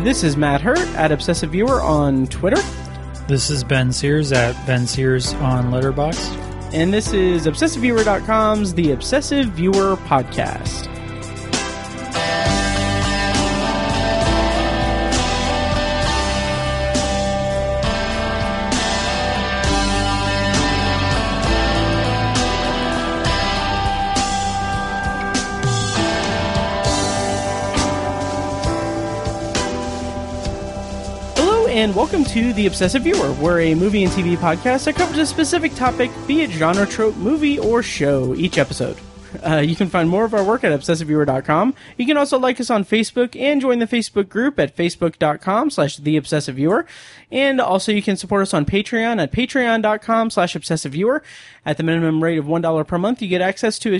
This is Matt Hurt at Obsessive Viewer on Twitter, This is Ben Sears at Ben Sears on Letterboxd. and this is ObsessiveViewer.com's The Obsessive Viewer Podcast. And welcome to The Obsessive Viewer. We're a movie and TV podcast that covers a specific topic, be it genre, trope, movie, or show, each episode. Uh, you can find more of our work at obsessiveviewer.com. You can also like us on Facebook and join the Facebook group at facebook.com slash the obsessive viewer. And also you can support us on Patreon at patreon.com slash obsessive viewer. At the minimum rate of $1 per month, you get access to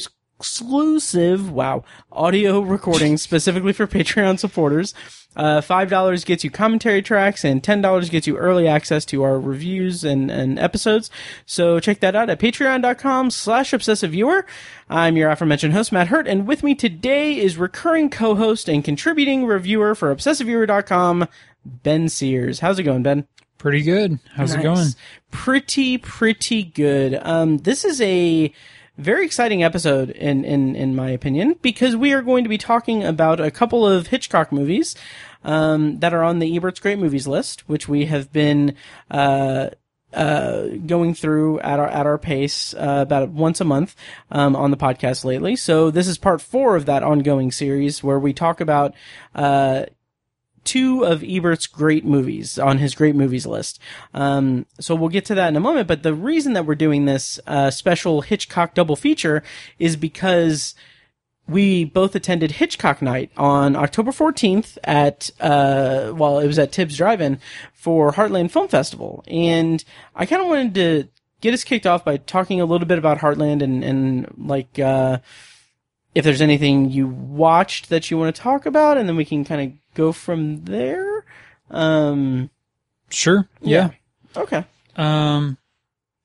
exclusive, wow, audio recordings specifically for Patreon supporters. Uh, $5 gets you commentary tracks and $10 gets you early access to our reviews and, and episodes. So check that out at patreon.com slash obsessive viewer. I'm your aforementioned host, Matt Hurt, and with me today is recurring co-host and contributing reviewer for obsessiveviewer.com, Ben Sears. How's it going, Ben? Pretty good. How's it going? Pretty, pretty good. Um, this is a very exciting episode in, in, in my opinion, because we are going to be talking about a couple of Hitchcock movies, um, that are on the Ebert's Great Movies list, which we have been, uh, uh, going through at our at our pace uh, about once a month um, on the podcast lately. So this is part four of that ongoing series where we talk about uh, two of Ebert's great movies on his great movies list. Um, so we'll get to that in a moment. But the reason that we're doing this uh, special Hitchcock double feature is because we both attended Hitchcock Night on October 14th at, uh, well, it was at Tibbs Drive-In for Heartland Film Festival. And I kind of wanted to get us kicked off by talking a little bit about Heartland and, and like, uh, if there's anything you watched that you want to talk about, and then we can kind of go from there. Um, Sure. Yeah. okay. Um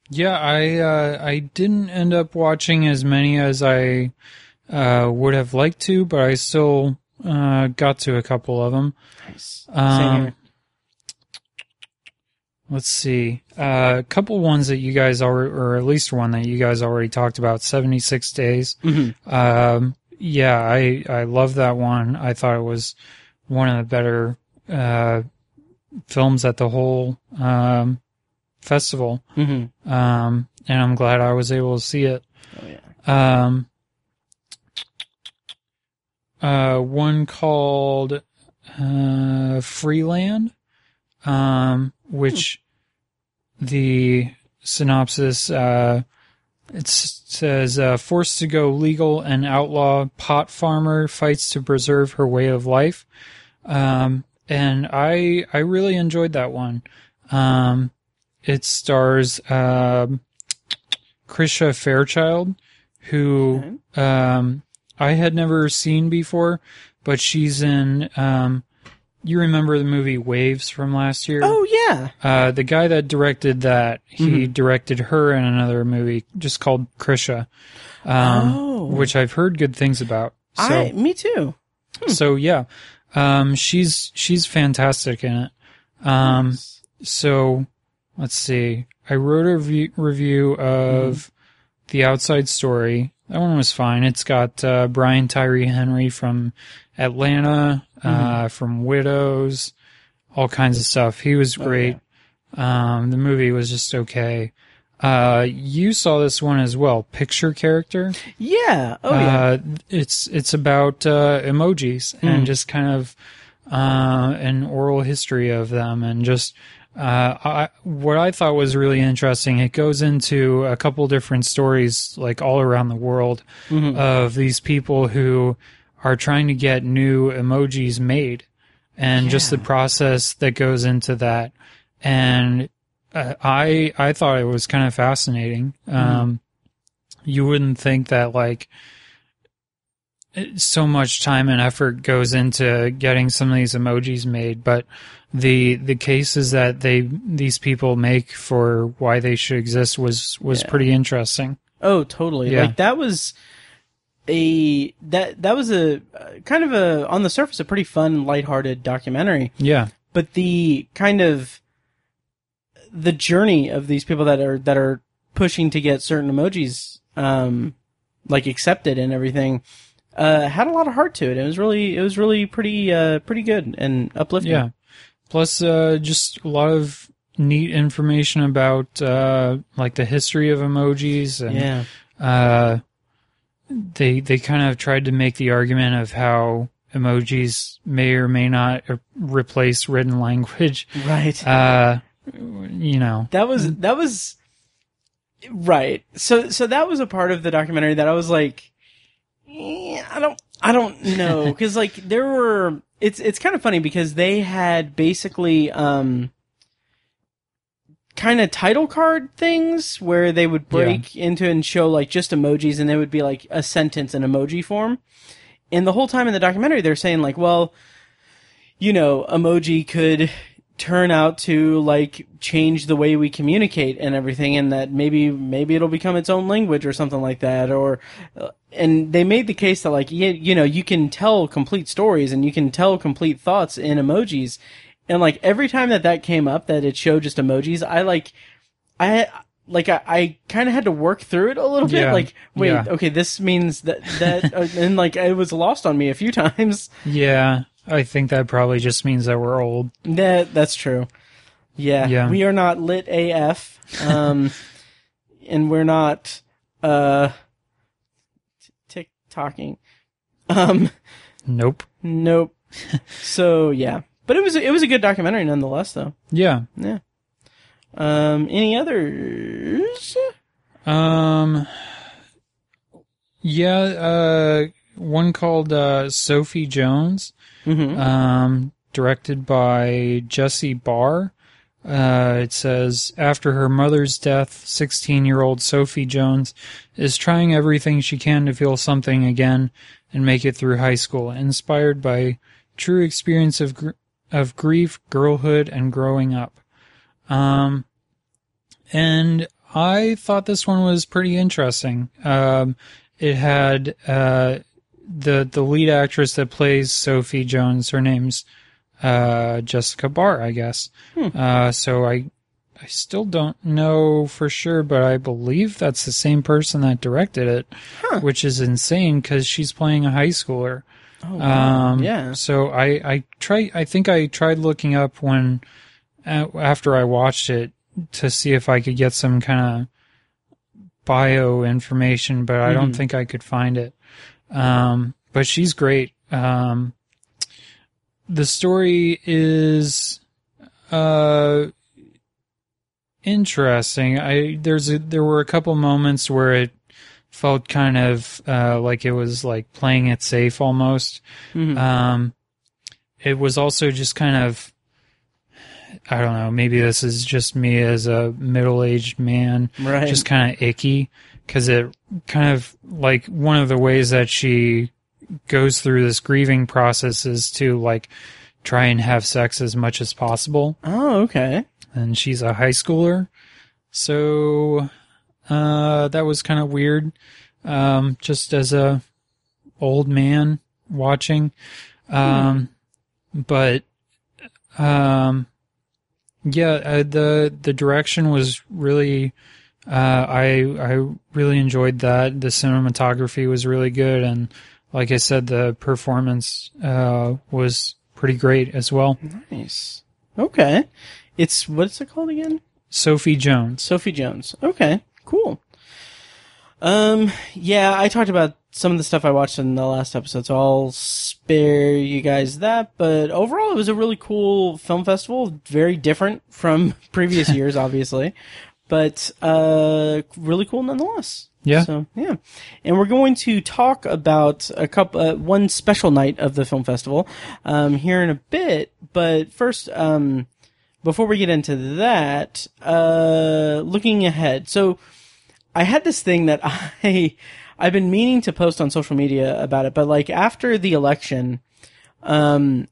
yeah, I uh I didn't end up watching as many as I uh would have liked to, but I still uh got to a couple of them. Nice. Um let's see. Uh a couple ones that you guys already or at least one that you guys already talked about, 76 days. Mhm. Um, yeah, I I love that one. I thought it was one of the better uh, films at the whole um, festival, Mhm. um, and I'm glad I was able to see it. Oh yeah. Um, uh, one called uh, Freeland, um, which the synopsis uh, it says uh, forced to go legal and outlaw pot farmer fights to preserve her way of life, um, and I I really enjoyed that one. Um, it stars um Krisha Fairchild, who um, I had never seen before, but she's in. Um, you remember the movie Waves from last year? Oh yeah. Uh, the guy that directed that, he directed her in another movie just called Krisha, um, Oh. which I've heard good things about. So, I me too. so yeah, um, she's she's fantastic in it. Um, so let's see. I wrote a review, review of the Outside Story. That one was fine. It's got uh, Brian Tyree Henry from Atlanta, uh, from Widows, all kinds of stuff. He was great. Um, the movie was just okay. Uh, you saw this one as well. Picture character. Yeah. Oh yeah. Uh, it's it's about uh, emojis and just kind of uh, an oral history of them, and just uh, I, what I thought was really interesting. It goes into a couple different stories, like all around the world, of these people who are trying to get new emojis made, and just the process that goes into that, and. Uh, I I thought it was kind of fascinating. Um, you wouldn't think that like so much time and effort goes into getting some of these emojis made, but the the cases that they these people make for why they should exist was was Yeah. pretty interesting. Oh, totally. Yeah. Like that was a that that was a kind of a on the surface a pretty fun, lighthearted documentary. Yeah. But the kind of the journey of these people that are that are pushing to get certain emojis um like accepted and everything uh had a lot of heart to it. It was really it was really pretty uh pretty good and uplifting. Yeah. Plus, uh, just a lot of neat information about, uh, like the history of emojis and, Yeah. uh, they, they kind of tried to make the argument of how emojis may or may not replace written language. Right. Uh, you know, That was that was right. So so that was a part of the documentary that I was like, eh, I don't I don't know because like there were it's it's kind of funny because they had basically um kind of title card things where they would break into and show like just emojis and they would be like a sentence in emoji form. And the whole time in the documentary they're saying like, well, you know, emoji could turn out to like change the way we communicate and everything and that maybe maybe it'll become its own language or something like that or uh, and they made the case that like you, you know you can tell complete stories and you can tell complete thoughts in emojis and like every time that that came up that it showed just emojis i like i like i, I kind of had to work through it a little bit Yeah. like wait Yeah. okay this means that that uh, and like it was lost on me a few times yeah, I think that probably just means that we're old. That that's true. Yeah, Yeah. we are not lit AF, um, and we're not uh, tick talking. Um, Nope. nope. so yeah, but it was it was a good documentary nonetheless, though. Yeah. Yeah. Um, any others? Um. Yeah. Uh, one called uh, Sophie Jones. Mm-hmm. um, directed by Jessie Barr. Uh, it says after her mother's death, 16 year old Sophie Jones is trying everything she can to feel something again and make it through high school, inspired by true experience of gr- of grief, girlhood, and growing up. Um, and I thought this one was pretty interesting. Um, it had uh, the the lead actress that plays Sophie Jones. Her name's uh, Jessica Barr, I guess. Uh, so I I still don't know for sure, but I believe that's the same person that directed it, Huh. which is insane because she's playing a high schooler. Oh, wow. Um, yeah. So I I try I think I tried looking up when uh, after I watched it to see if I could get some kind of bio information, but I don't Mhm. think I could find it. Um, but she's great. Um, the story is uh interesting. I there's a, there were a couple moments where it felt kind of uh, like it was like playing it safe almost. Mhm. Um, it was also just kind of, I don't know, maybe this is just me as a middle aged man, right. just kind of icky because it kind of like one of the ways that she goes through this grieving process is to like try and have sex as much as possible. oh, okay. And she's a high schooler. So, uh, that was kind of weird. Um, just as a old man watching. Um, but, um, yeah, uh, the, the direction was really, uh, I, I really enjoyed that. The cinematography was really good. And like I said, the performance, uh, was pretty great as well. Nice. Okay. It's what's it called again? Sophie Jones. Sophie Jones. Okay, cool. Um, yeah, I talked about some of the stuff I watched in the last episode, so I'll spare you guys that. But overall, it was a really cool film festival. Very different from previous years, obviously, but uh, really cool nonetheless. Yeah. So yeah, and we're going to talk about a couple, uh, one special night of the film festival, um, here in a bit. But first, um, before we get into that, uh, looking ahead. So I had this thing that I, I've been meaning to post on social media about it, but like after the election, um,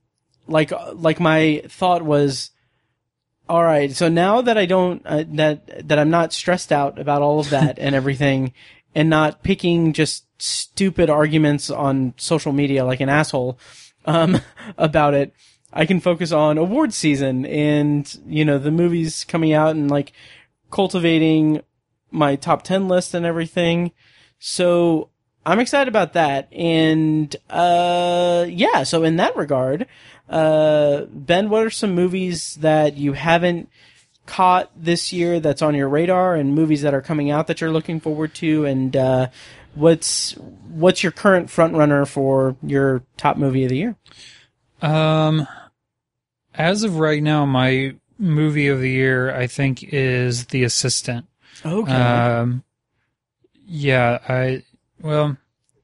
like, like my thought was, all right, so now that I don't, uh, that, that I'm not stressed out about all of that and everything and not picking just stupid arguments on social media like an asshole um, about it, I can focus on award season and you know the movies coming out and like cultivating my top 10 list and everything. So I'm excited about that. And, uh, yeah, so in that regard, uh, Ben, what are some movies that you haven't caught this year that's on your radar and movies that are coming out that you're looking forward to? And, uh, what's, what's your current front runner for your top movie of the year? Um, as of right now, my movie of the year, I think, is The Assistant. Okay. Um, yeah, I well,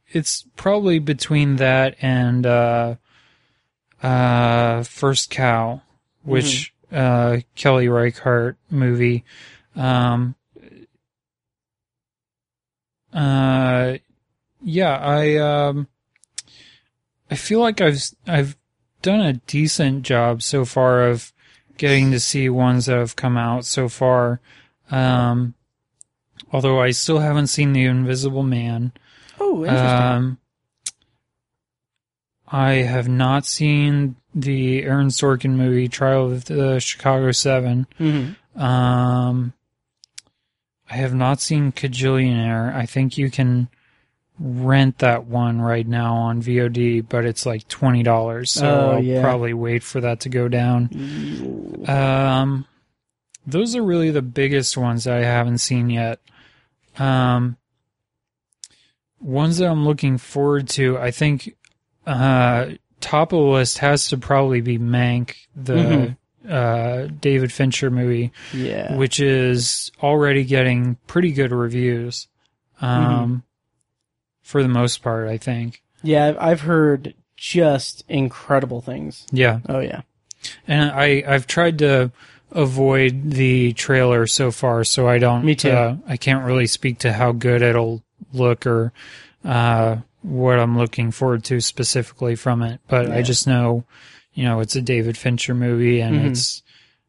it's probably between that and uh, uh, First Cow, which uh, Kelly Reichardt movie. Um, uh, yeah, I um, I feel like I've I've done a decent job so far of getting to see ones that have come out so far. Um, although I still haven't seen The Invisible Man. oh, interesting. Um, I have not seen the Aaron Sorkin movie Trial of the Chicago Seven. Mhm. Um, I have not seen Kajillionaire. I think you can rent that one right now on VOD, but it's like twenty dollars. So Oh, I'll yeah. probably wait for that to go down. Um, those are really the biggest ones that I haven't seen yet. Um, ones that I'm looking forward to, I think, uh, top of the list has to probably be Mank, the Mhm. uh, David Fincher movie, Yeah. which is already getting pretty good reviews. Um, for the most part, I think. yeah, I've- I've heard just incredible things. Yeah. Oh yeah. And I, I've tried to avoid the trailer so far, so I don't. Me too. Uh, I can't really speak to how good it'll look or uh, what I'm looking forward to specifically from it. But Yeah. I just know, you know, it's a David Fincher movie, and Mhm. it's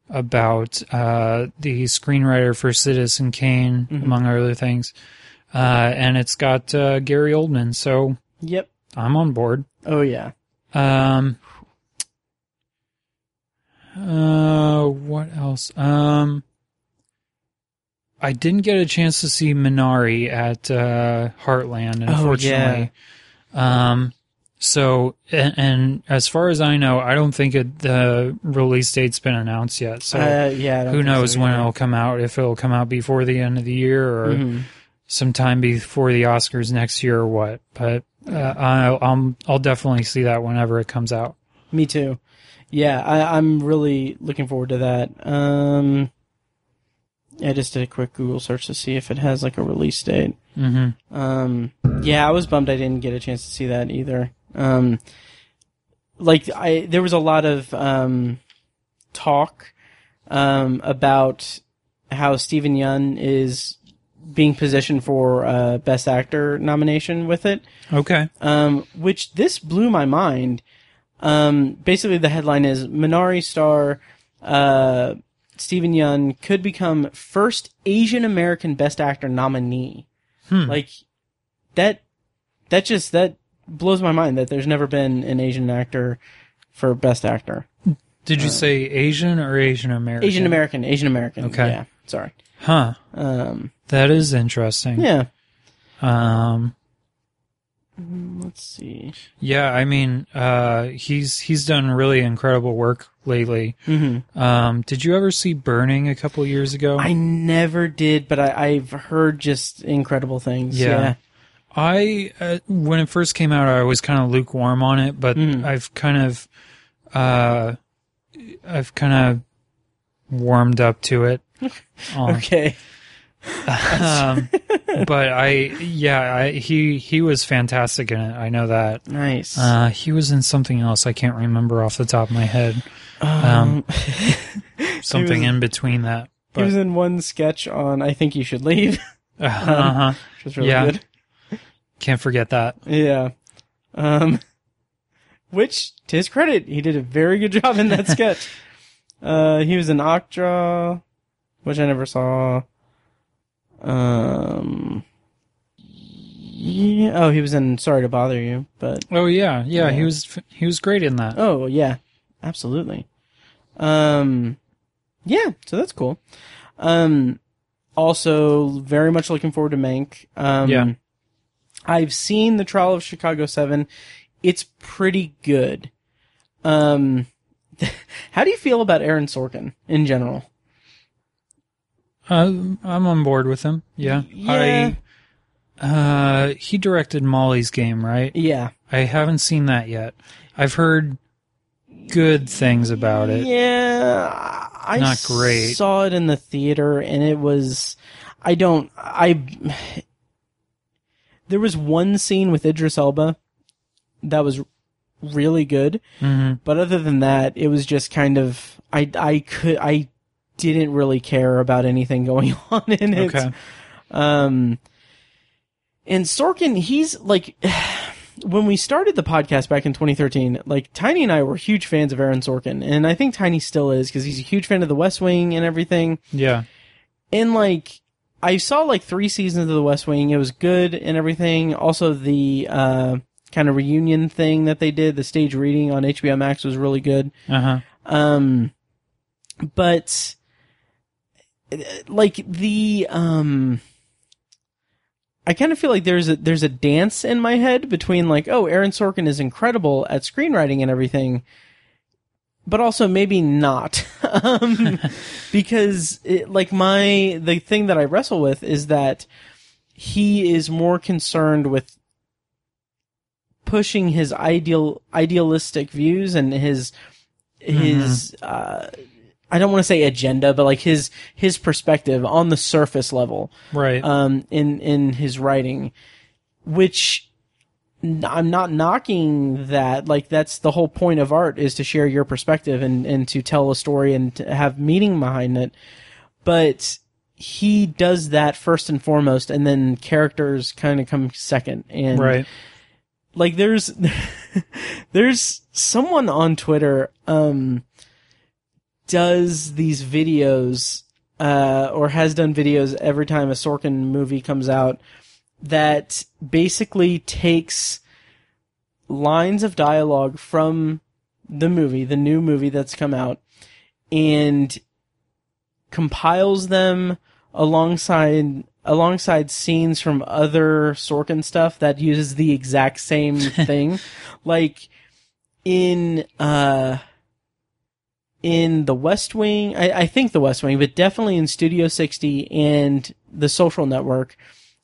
about uh, the screenwriter for Citizen Kane, Mhm. among other things. Uh, and it's got uh, Gary Oldman, so Yep. I'm on board. Oh yeah. Um. Uh, what else? Um, I didn't get a chance to see Minari at uh, Heartland, Oh, unfortunately. Um, so and, and as far as I know, I don't think it, the release date's been announced yet. So uh, yeah. Who knows so when either. it'll come out? If it'll come out before the end of the year or Mhm. sometime before the Oscars next year or what? But uh, I'll, I'll I'll definitely see that whenever it comes out. Me too. Yeah, I, I'm really looking forward to that. Um, I just did a quick Google search to see if it has like a release date. Mm-hmm. Um, yeah, I was bummed I didn't get a chance to see that either. Um, like I, there was a lot of um, talk um, about how Steven Yeun is being positioned for uh, Best Actor nomination with it Okay. um, which this blew my mind. Um, basically, the headline is Minari star uh, Steven Yeun could become first Asian American Best Actor nominee. Hmm. Like that, that just that blows my mind that there's never been an Asian actor for Best Actor. Did you say Asian or Asian American? uh, Asian American, Asian American. Okay. Yeah, sorry. Huh. Um, That is interesting. yeah. Um. Let's see. Yeah. I mean, uh, he's he's done really incredible work lately. hmm Um. Did you ever see Burning a couple years ago? I never did, but I, I've heard just incredible things. Yeah. yeah. I uh, when it first came out, I was kind of lukewarm on it, but Mhm. I've kind of, uh, I've kind of warmed up to it. Okay. Um, but I, yeah, I, he he was fantastic in it. I know that. Nice. Uh, he was in something else. I can't remember off the top of my head. um, Something was- in between that. he was in one sketch on I Think You Should Leave, uh-huh. which was really Yeah. good. Can't forget that. Yeah. Um, which, to his credit, he did a very good job in that sketch. Uh, he was in Okja, which I never saw. Um, Yeah. Oh, he was in Sorry to Bother You, but Oh yeah, yeah, he was he was great in that. oh yeah, absolutely. Um, yeah. So that's cool. Um, also very much looking forward to Mank. Um, Yeah. I've seen the Trial of Chicago Seven. It's pretty good. Um, how do you feel about Aaron Sorkin in general? Uh, I'm on board with him. Yeah. Yeah. I uh he directed Molly's game, right? Yeah. I haven't seen that yet. I've heard good things about it. Yeah, I Not great. saw it in the theater, and it was. I don't. I. There was one scene with Idris Elba that was really good, hmm but other than that, it was just kind of. I. I could. I didn't really care about anything going on in it. Okay. Um, and Sorkin, he's like, when we started the podcast back in 2013, like Tiny and I were huge fans of Aaron Sorkin, and I think Tiny still is because he's a huge fan of The West Wing and everything. Yeah. And like, I saw like three seasons of The West Wing. It was good and everything. Also, the uh, kind of reunion thing that they did, the stage reading on HBO Max was really good. Uh huh. Um, but like the um, I kind of feel like there's a there's a dance in my head between like, oh, Aaron Sorkin is incredible at screenwriting and everything, but also maybe not, um, because it, like my the thing that I wrestle with is that he is more concerned with pushing his ideal idealistic views and his his uh I don't want to say agenda, but like his his perspective on the surface level Right. um, in in his writing, which I'm not knocking that. Like that's the whole point of art is to share your perspective and and to tell a story and to have meaning behind it. But he does that first and foremost, and then characters kind of come second. And right. like there's there's someone on Twitter um does these videos uh or has done videos every time a Sorkin movie comes out that basically takes lines of dialogue from the movie, the new movie that's come out and compiles them alongside alongside scenes from other Sorkin stuff that uses the exact same thing. like in uh in the West Wing, I, I think the West Wing, but definitely in Studio 60 and the Social Network,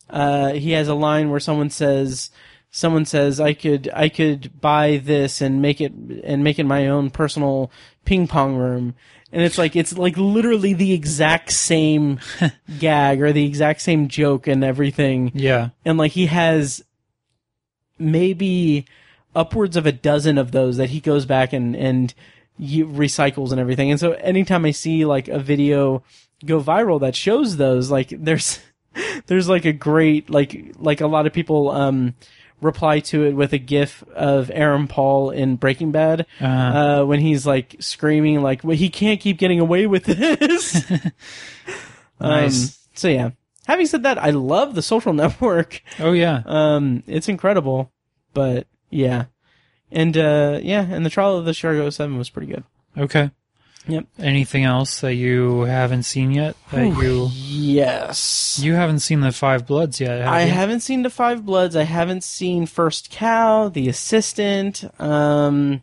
uh, he has a line where someone says, someone says, I could, I could buy this and make it, and make it my own personal ping pong room. And it's like, it's like literally the exact same gag or the exact same joke and everything Yeah. and like he has maybe upwards of a dozen of those that he goes back and and recycles and everything. And so anytime I see like a video go viral that shows those, like there's there's like a great like like a lot of people um reply to it with a gif of Aaron Paul in Breaking Bad Uh, uh, when he's like screaming like well, he can't keep getting away with this. Nice. Um, so yeah. Having said that, I love the social network. oh yeah. Um, it's incredible, but yeah, and uh, yeah, and the trial of the Chicago Seven was pretty good. Okay. Yep. Anything else that you haven't seen yet? That you Yes, you haven't seen the Five Bloods yet? Have I you? haven't seen the Five Bloods. I haven't seen First Cow, The Assistant, um,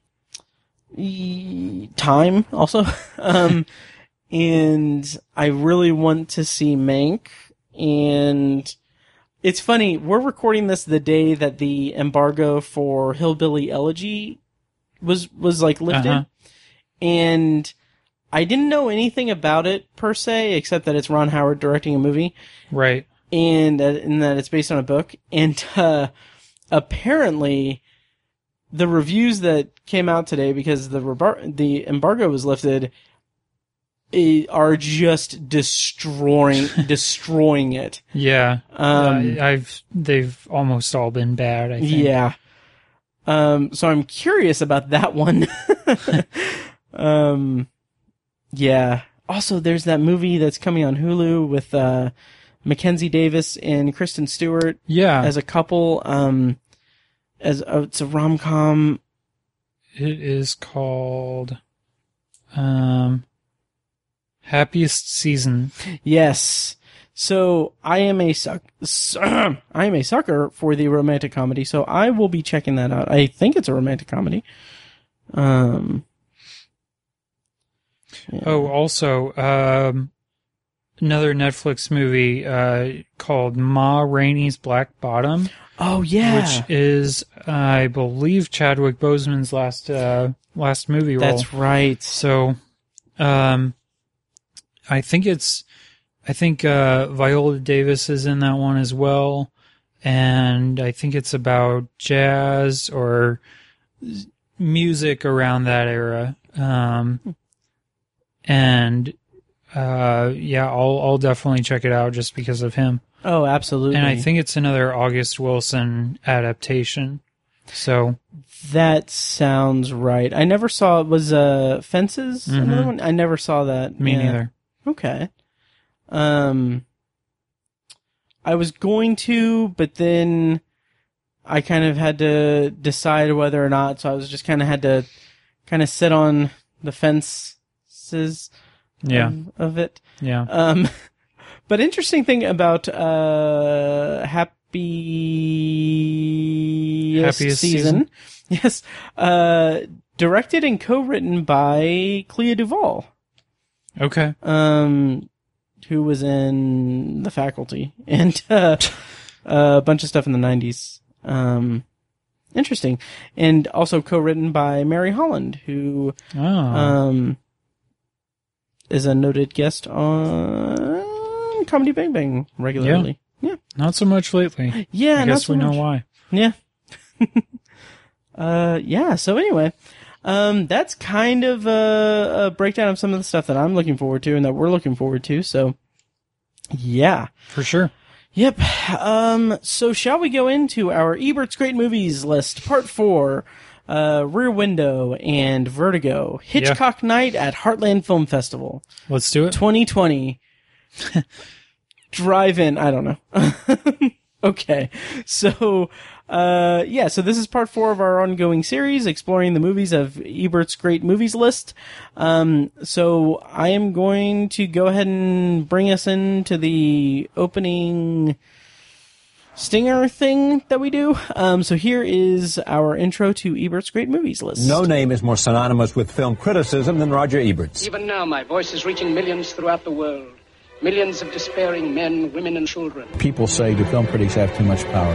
e- Time also, um, and I really want to see Mank. And it's funny, we're recording this the day that the embargo for Hillbilly Elegy was was like lifted, Uh-huh. and I didn't know anything about it per se, except that it's Ron Howard directing a movie Right. and that, and that it's based on a book. And uh, apparently, the reviews that came out today because the rebar- the embargo was lifted are just destroying destroying it. Yeah. Um, Uh, I've they've almost all been bad. I think. yeah. Um, so I'm curious about that one. um, yeah. Also, there's that movie that's coming on Hulu with uh, Mackenzie Davis and Kristen Stewart Yeah, as a couple. Um, as a, it's a rom com. it is called um, Happiest Season. Yes. So I am a suck. I am a sucker for the romantic comedy. So I will be checking that out. I think it's a romantic comedy. Um. yeah. Oh, also, um, another Netflix movie uh, called Ma Rainey's Black Bottom, Oh yeah. which is, I believe, Chadwick Boseman's last uh, last movie role. That's right. So, um, I think it's, I think uh, Viola Davis is in that one as well, and I think it's about jazz or music around that era. Um, and uh, yeah, I'll I'll definitely check it out just because of him. Oh, absolutely. And I think it's another August Wilson adaptation. So that sounds right. I never saw it. Was uh Fences Mhm. another one? I never saw that. me Yeah. neither. Okay. Um, I was going to, but then I kind of had to decide whether or not. So I was just kind of had to kind of sit on the fences. Yeah, Of, of it. yeah. Um, but interesting thing about uh, Happy Happiest season, yes, uh, directed and co-written by Clea Duvall, Okay. um, who was in The Faculty and uh, a bunch of stuff in the '90s. Um, interesting, and also co-written by Mary Holland, who Oh, um, is a noted guest on Comedy Bang Bang regularly. Yeah, not so much lately. yeah. I guess so we know why. Yeah. uh, yeah. So anyway, um, that's kind of a, a breakdown of some of the stuff that I'm looking forward to and that we're looking forward to. So, yeah. For sure. Yep. Um, so shall we go into our Ebert's Great Movies list, part four, uh, Rear Window and Vertigo, Hitchcock Night at Heartland Film Festival, Let's do it. 2020. Drive in, I don't know. okay. So, uh, yeah, so this is part four of our ongoing series exploring the movies of Ebert's Great Movies list. Um, so I am going to go ahead and bring us into the opening stinger thing that we do. Um, so here is our intro to Ebert's Great Movies list. No name is more synonymous with film criticism than Roger Ebert's. Even now, my voice is reaching millions throughout the world. Millions of despairing men, women, and children. People say, do film critics have too much power?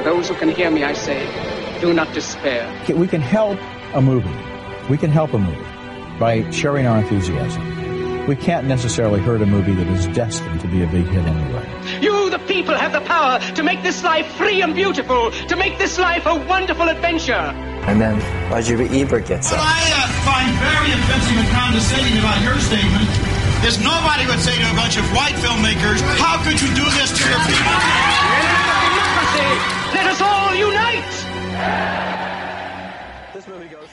To those who can hear me, I say, do not despair. We can help a movie. We can help a movie by sharing our enthusiasm. We can't necessarily hurt a movie that is destined to be a big hit anyway. You, the people, have the power to make this life free and beautiful, to make this life a wonderful adventure. And then Roger Ebert gets What up. I uh, find very offensive and condescending about your statement is nobody would say to a bunch of white filmmakers, how could you do this to your people? In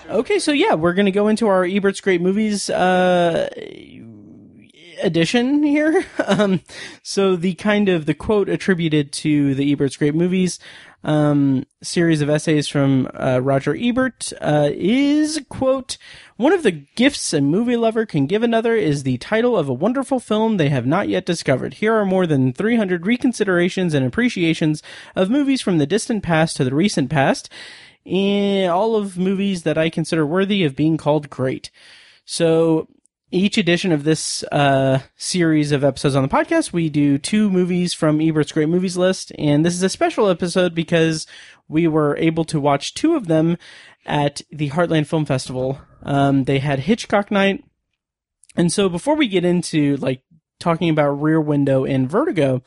Okay, so yeah, we're gonna go into our Ebert's Great Movies uh, edition here. Um, so the kind of the quote attributed to the Ebert's Great Movies um, series of essays from uh, Roger Ebert uh, is quote one of the gifts a movie lover can give another is the title of a wonderful film they have not yet discovered. Here are more than 300 reconsiderations and appreciations of movies from the distant past to the recent past and all of movies that I consider worthy of being called great. So each edition of this uh, series of episodes on the podcast, we do two movies from Ebert's Great Movies list, and this is a special episode because we were able to watch two of them at the Heartland Film Festival. Um, they had Hitchcock Night, and so before we get into like talking about Rear Window and Vertigo,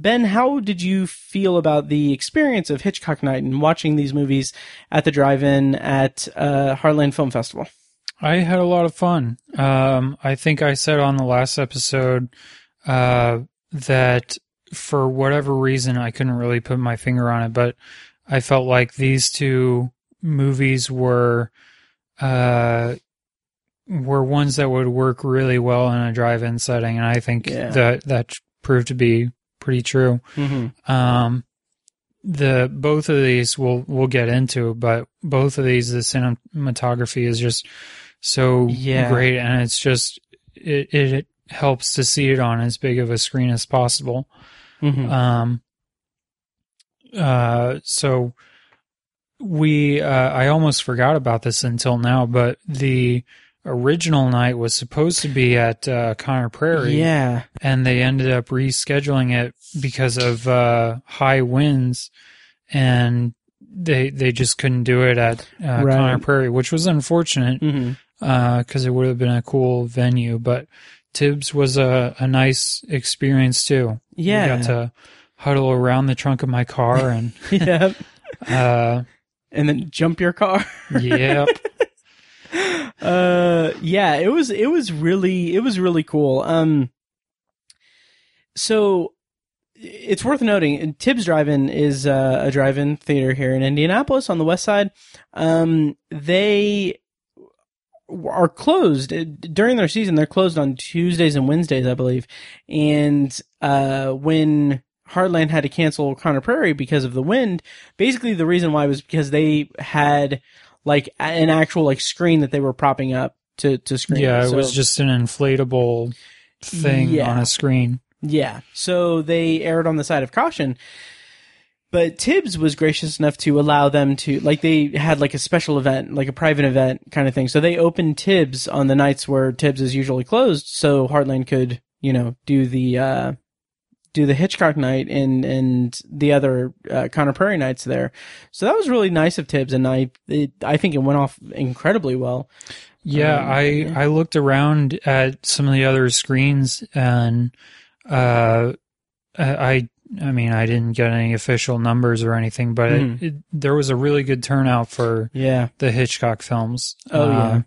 Ben, how did you feel about the experience of Hitchcock Night and watching these movies at the drive-in at uh, Heartland Film Festival? I had a lot of fun. Um, I think I said on the last episode uh, that for whatever reason I couldn't really put my finger on it, but I felt like these two movies were uh, were ones that would work really well in a drive-in setting, and I think Yeah. that that proved to be pretty true. Mm-hmm. Um, the both of these we'll we'll get into, but both of these the cinematography is just so Yeah. great, and it's just it, it helps to see it on as big of a screen as possible. Mm-hmm. Um, uh, so we, uh, I almost forgot about this until now, but the original night was supposed to be at, uh, Conner Prairie. yeah. And they ended up rescheduling it because of, uh, high winds and they, they just couldn't do it at, uh, Right. Conner Prairie, which was unfortunate Mm-hmm. because it would have been a cool venue. But Tibbs was a, a nice experience too. Yeah. we got to huddle around the trunk of my car and yeah. uh, And then jump your car. yep, uh yeah it was it was really it was really cool um so it's worth noting tibbs drive-in is uh, a drive-in theater here in indianapolis on the west side um they are closed during their season they're closed on tuesdays and wednesdays i believe and uh when Heartland had to cancel Conner Prairie because of the wind. Basically, the reason why was because they had like an actual like screen that they were propping up to to screen. yeah. It So- was just an inflatable thing Yeah. on a screen. yeah. So they erred on the side of caution. But Tibbs was gracious enough to allow them to like they had like a special event, like a private event kind of thing. So they opened Tibbs on the nights where Tibbs is usually closed, so Heartland could you know do the uh do the Hitchcock night and and the other uh, Conner Prairie nights there. So that was really nice of Tibbs, and I it, I think it went off incredibly well. Yeah, Um, I yeah. I looked around at some of the other screens and uh I I mean I didn't get any official numbers or anything, but Mhm. it, it, there was a really good turnout for Yeah. the Hitchcock films. Oh, yeah. uh,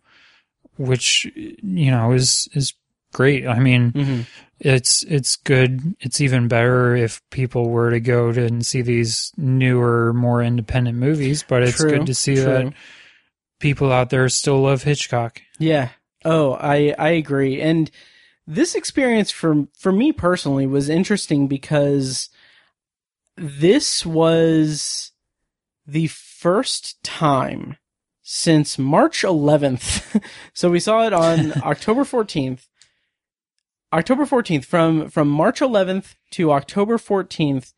which you know is is great. I mean, hmm it's it's good. It's even better if people were to go to and see these newer, more independent movies. But it's True, good to see true. that people out there still love Hitchcock. Yeah. Oh, I I agree. And this experience for for me personally was interesting because this was the first time since March 11th. so we saw it on October 14th. October 14th from from March 11th to October 14th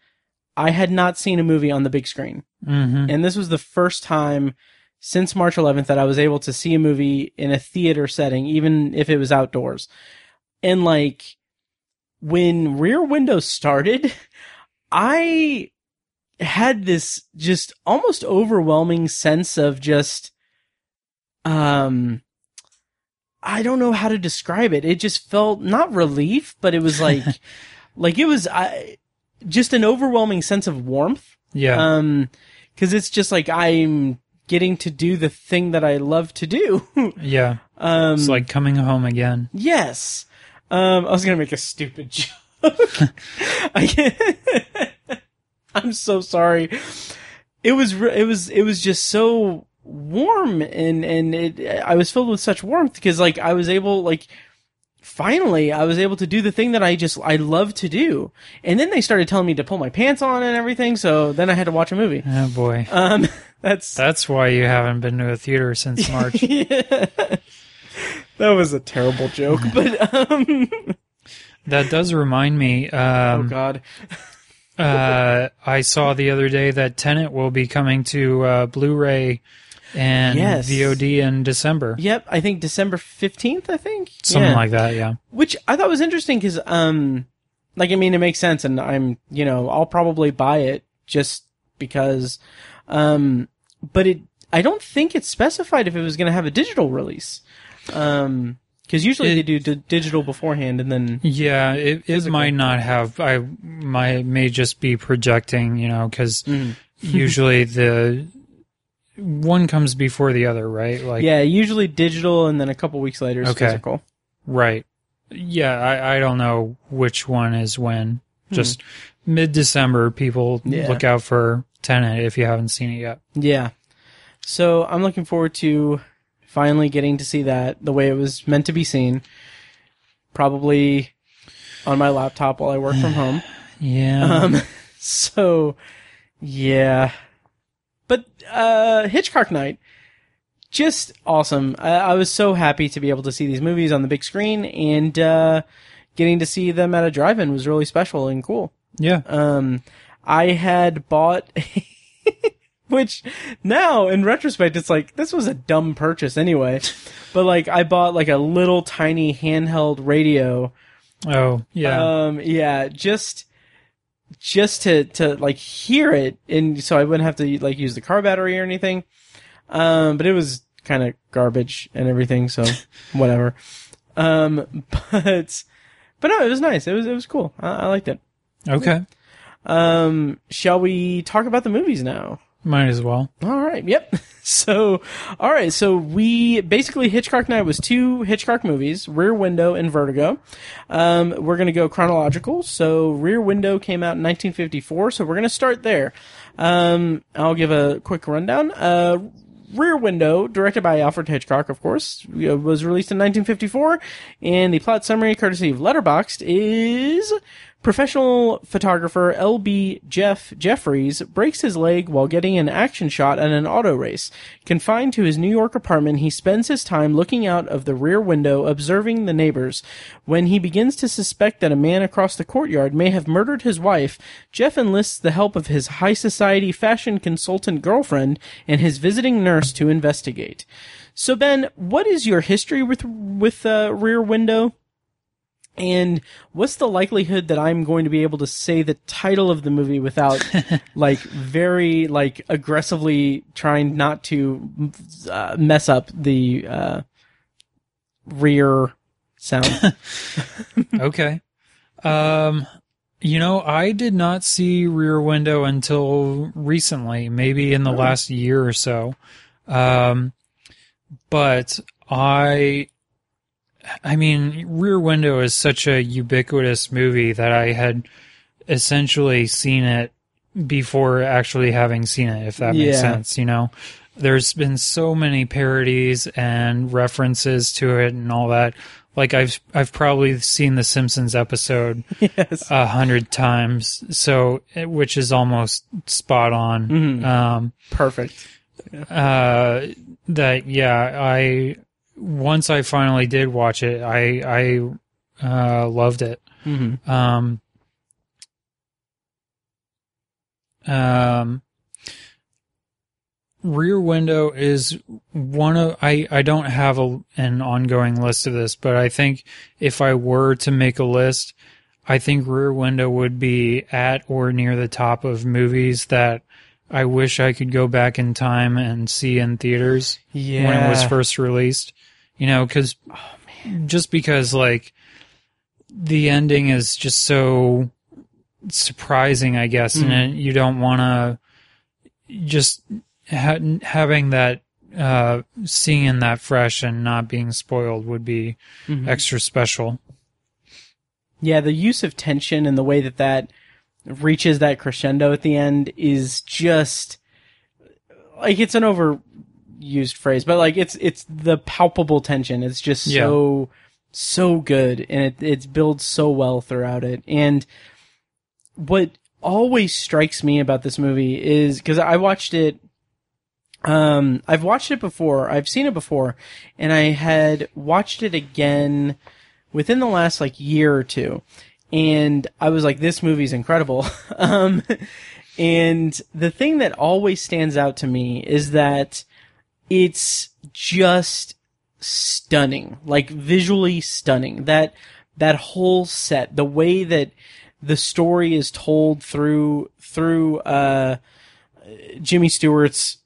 I had not seen a movie on the big screen. hmm And this was the first time since March 11th that I was able to see a movie in a theater setting, even if it was outdoors. And like, when Rear Window started, I had this just almost overwhelming sense of just, um, I don't know how to describe it. It just felt not relief, but it was like, like it was, I, just an overwhelming sense of warmth Yeah. um, cause it's just like I'm getting to do the thing that I love to do. yeah. um, It's like coming home again. yes. Um, I was gonna make a stupid joke. I can't- I'm so sorry. It was, it was, it was just so warm and, and it, I was filled with such warmth because like I was able, like, finally I was able to do the thing that I just, I love to do. And then they started telling me to pull my pants on and everything. So then I had to watch a movie. Oh boy. Um, that's That's why you haven't been to a theater since March. yeah. That was a terrible joke, but um, that does remind me. oh Um, god, uh, I saw the other day that Tenet will be coming to uh, Blu-ray and Yes. VOD in December. yep. I think December fifteenth. I think Something Yeah. like that. Yeah. which I thought was interesting because um, like I mean, it makes sense, and I'm you know I'll probably buy it just because, um, but it I don't think it's specified if it was going to have a digital release, um, because usually It- they do d- digital beforehand and then Yeah, it, it might not have. I might may just be projecting, you know, because usually the one comes before the other, right? Like, yeah, usually digital, and then a couple weeks later is Okay. physical. right. Yeah, I, I don't know which one is when. Just mid December, people Hmm. Yeah. look out for Tenet if you haven't seen it yet. Yeah. So I'm looking forward to finally getting to see that the way it was meant to be seen. Probably on my laptop while I work from home. Yeah. Um, so yeah, but uh, Hitchcock Night, just awesome. I, I was so happy to be able to see these movies on the big screen, and uh, getting to see them at a drive-in was really special and cool. yeah. Um, I had bought, which now in retrospect, it's like, this was a dumb purchase anyway. But like, I bought like a little tiny handheld radio. oh, yeah. Um, yeah, just, just to, to like hear it. And so I wouldn't have to like use the car battery or anything. Um, but it was kind of garbage and everything. So whatever. Um, but, but no, it was nice. It was, it was cool. I, I liked it. okay. Um, shall we talk about the movies now? Might as well. All right. Yep. So, all right. So we basically Hitchcock Night was two Hitchcock movies, Rear Window and Vertigo. Um, we're going to go chronological. So Rear Window came out in 1954. So we're going to start there. Um, I'll give a quick rundown. Uh, Rear Window, directed by Alfred Hitchcock, of course, uh, was released in 1954, and the plot summary, courtesy of Letterboxd, is professional photographer L.B. Jeff Jeffries breaks his leg while getting an action shot at an auto race. Confined to his New York apartment, he spends his time looking out of the rear window, observing the neighbors. When he begins to suspect that a man across the courtyard may have murdered his wife, Jeff enlists the help of his high society fashion consultant girlfriend and his visiting nurse to investigate. So Ben, what is your history with with uh, Rear Window? And what's the likelihood that I'm going to be able to say the title of the movie without like very like aggressively trying not to uh, mess up the uh, rear sound? okay. Um, you know, I did not see Rear Window until recently, maybe in the last year or so. Um, but I, I mean, Rear Window is such a ubiquitous movie that I had essentially seen it before actually having seen it, if that makes Yeah. sense, you know? There's been so many parodies and references to it and all that. Like I've I've probably seen the Simpsons episode yes. a hundred times, so which is almost spot on. Um, Perfect. uh, that yeah, I once I finally did watch it, I I uh, loved it. Mhm. Um, um, Rear Window is one of I I don't have a, an ongoing list of this, but I think if I were to make a list, I think Rear Window would be at or near the top of movies that I wish I could go back in time and see in theaters Yeah. when it was first released. You know, because just because like the ending is just so surprising, I guess, and it, you don't want to just ha- having that uh, seeing that fresh and not being spoiled would be extra special. Yeah, the use of tension and the way that that reaches that crescendo at the end is just like it's an overused phrase, but like it's it's the palpable tension. It's just so so good, and it it builds so well throughout it. And what always strikes me about this movie is because I watched it. Um, I've watched it before. I've seen it before, and I had watched it again within the last like year or two and i was like this movie's incredible um and the thing that always stands out to me is that it's just stunning like visually stunning. That that whole set the way that the story is told through through uh jimmy stewart's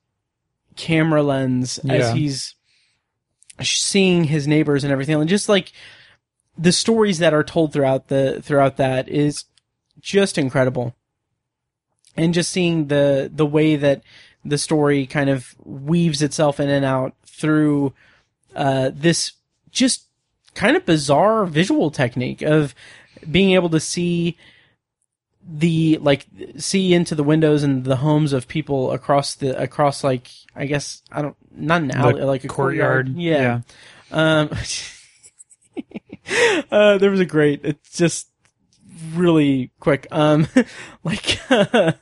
camera lens as he's seeing his neighbors and everything. And just like the stories that are told throughout the throughout that is just incredible. And just seeing the the way that the story kind of weaves itself in and out through uh, this just kind of bizarre visual technique of being able to see the like see into the windows and the homes of people across the across like I guess I don't not an alley like a courtyard, yeah. Um, uh, there was a great, it's just really quick. Um, like,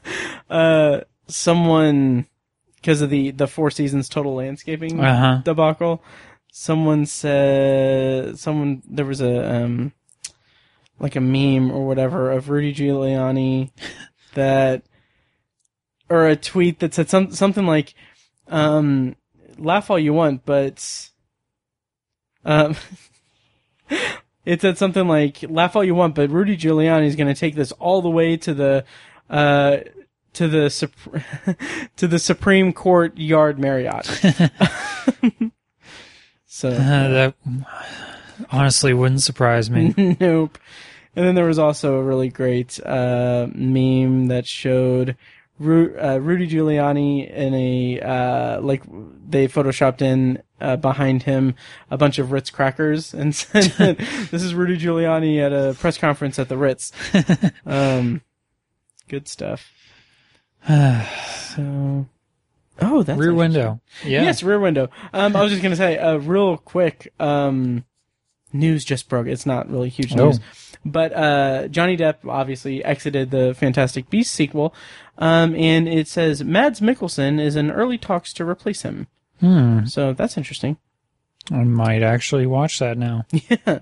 uh, someone, because of the, the Four Seasons total landscaping Uh-huh. debacle, someone said, someone, there was a, um, like a meme or whatever of Rudy Giuliani that, or a tweet that said some, something like, um, laugh all you want, but, um, it said something like, laugh all you want, but Rudy Giuliani is going to take this all the way to the, uh, to the Sup- to the Supreme Court yard Marriott. so Uh, that honestly wouldn't surprise me. nope. And then there was also a really great uh, meme that showed Ru- uh, Rudy Giuliani in a uh, like they photoshopped in uh, behind him a bunch of Ritz crackers and said, "This is Rudy Giuliani at a press conference at the Ritz." um, good stuff. so, oh, that's Rear. Window. Yeah. Yes, Rear Window. Um, I was just gonna say, uh, real quick, um, news just broke. It's not really huge Oh. news, but uh, Johnny Depp obviously exited the Fantastic Beasts sequel, um, and it says Mads Mikkelsen is in early talks to replace him. Hmm. So that's interesting. I might actually watch that now. Yeah.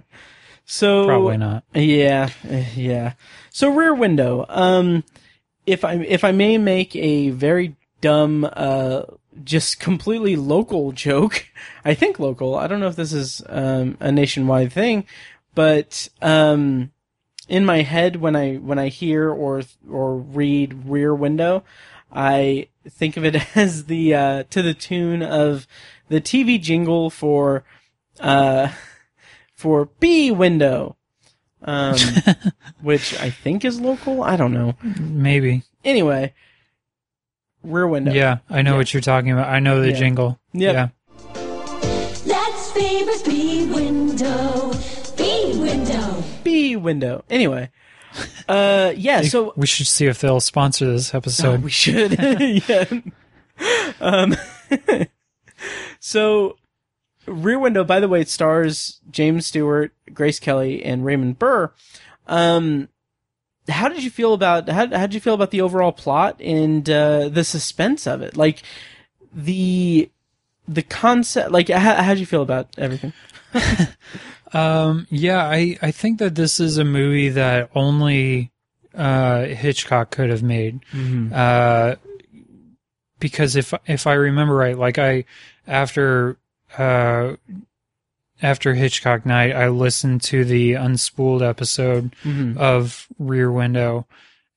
So Probably not. Yeah, yeah. So Rear Window. Um, if I if I may make a very dumb, uh, just completely local joke, I think local. I don't know if this is um, a nationwide thing, but um, in my head when I when I hear or or read Rear Window, I think of it as the uh, to the tune of the TV jingle for uh, for B Window, um, which I think is local. I don't know. Maybe. Anyway, Rear Window. Yeah, I know what you're talking about. I know the Yeah. jingle. Yep. Yeah. Let's famous B window. B window. B Window. Anyway, uh, yeah. So we should see if they'll sponsor this Oh, episode. we should. yeah. Um, so, Rear Window, by the way, it stars James Stewart, Grace Kelly, and Raymond Burr. Um, how did you feel about how how did you feel about the overall plot and uh, the suspense of it? Like the the concept. Like how how did you feel about everything? Um, yeah, I, I think that this is a movie that only uh, Hitchcock could have made. Uh, because if if I remember right, like I after uh, after Hitchcock Night, I listened to the unspooled episode of Rear Window,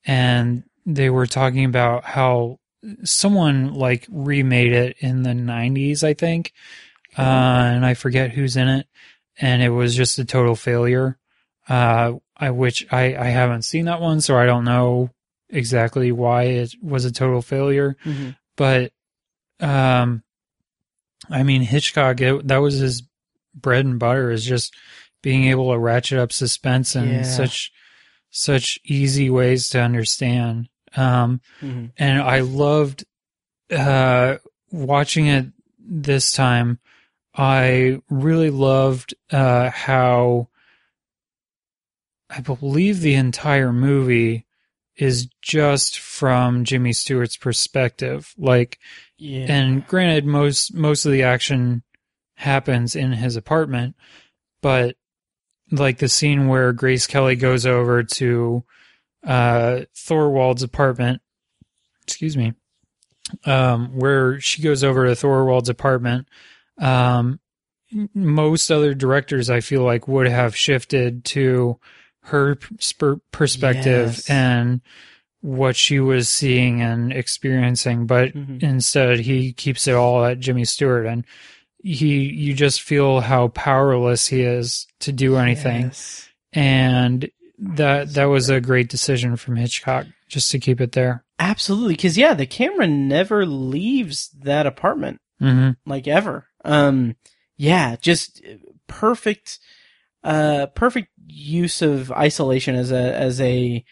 and they were talking about how someone like remade it in the 90s, I think. Uh, and I forget who's in it. And it was just a total failure. Uh, I, which I, I haven't seen that one, so I don't know exactly why it was a total failure. Mhm. But, um, I mean, Hitchcock, it, that was his bread and butter is just being able to ratchet up suspense in Yeah. such, such easy ways to understand. Um, Mhm. and I loved uh, watching it this time. I really loved uh, how I believe the entire movie is just from Jimmy Stewart's perspective. Like, Yeah. and granted, most most of the action happens in his apartment, but like the scene where Grace Kelly goes over to uh, Thorwald's apartment, excuse me, um, where she goes over to Thorwald's apartment. Um, most other directors, I feel like, would have shifted to her perspective Yes. and what she was seeing and experiencing, but Mhm. instead he keeps it all at Jimmy Stewart, and he you just feel how powerless he is to do anything, Yes. and that that was a great decision from Hitchcock just to keep it there. Absolutely, because yeah, the camera never leaves that apartment. hmm like ever. Um, yeah, just perfect, uh, perfect use of isolation as a as a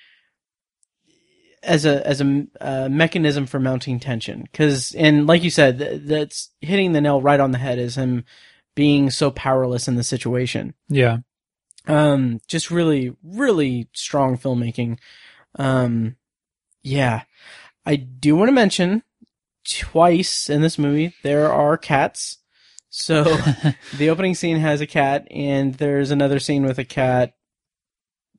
as a as a uh, mechanism for mounting tension. Because and like you said, th- that's hitting the nail right on the head is him being so powerless in the situation. Yeah, Um, just really, really strong filmmaking. Um, yeah, I do want to mention twice in this movie there are cats. So the opening scene has a cat, and there's another scene with a cat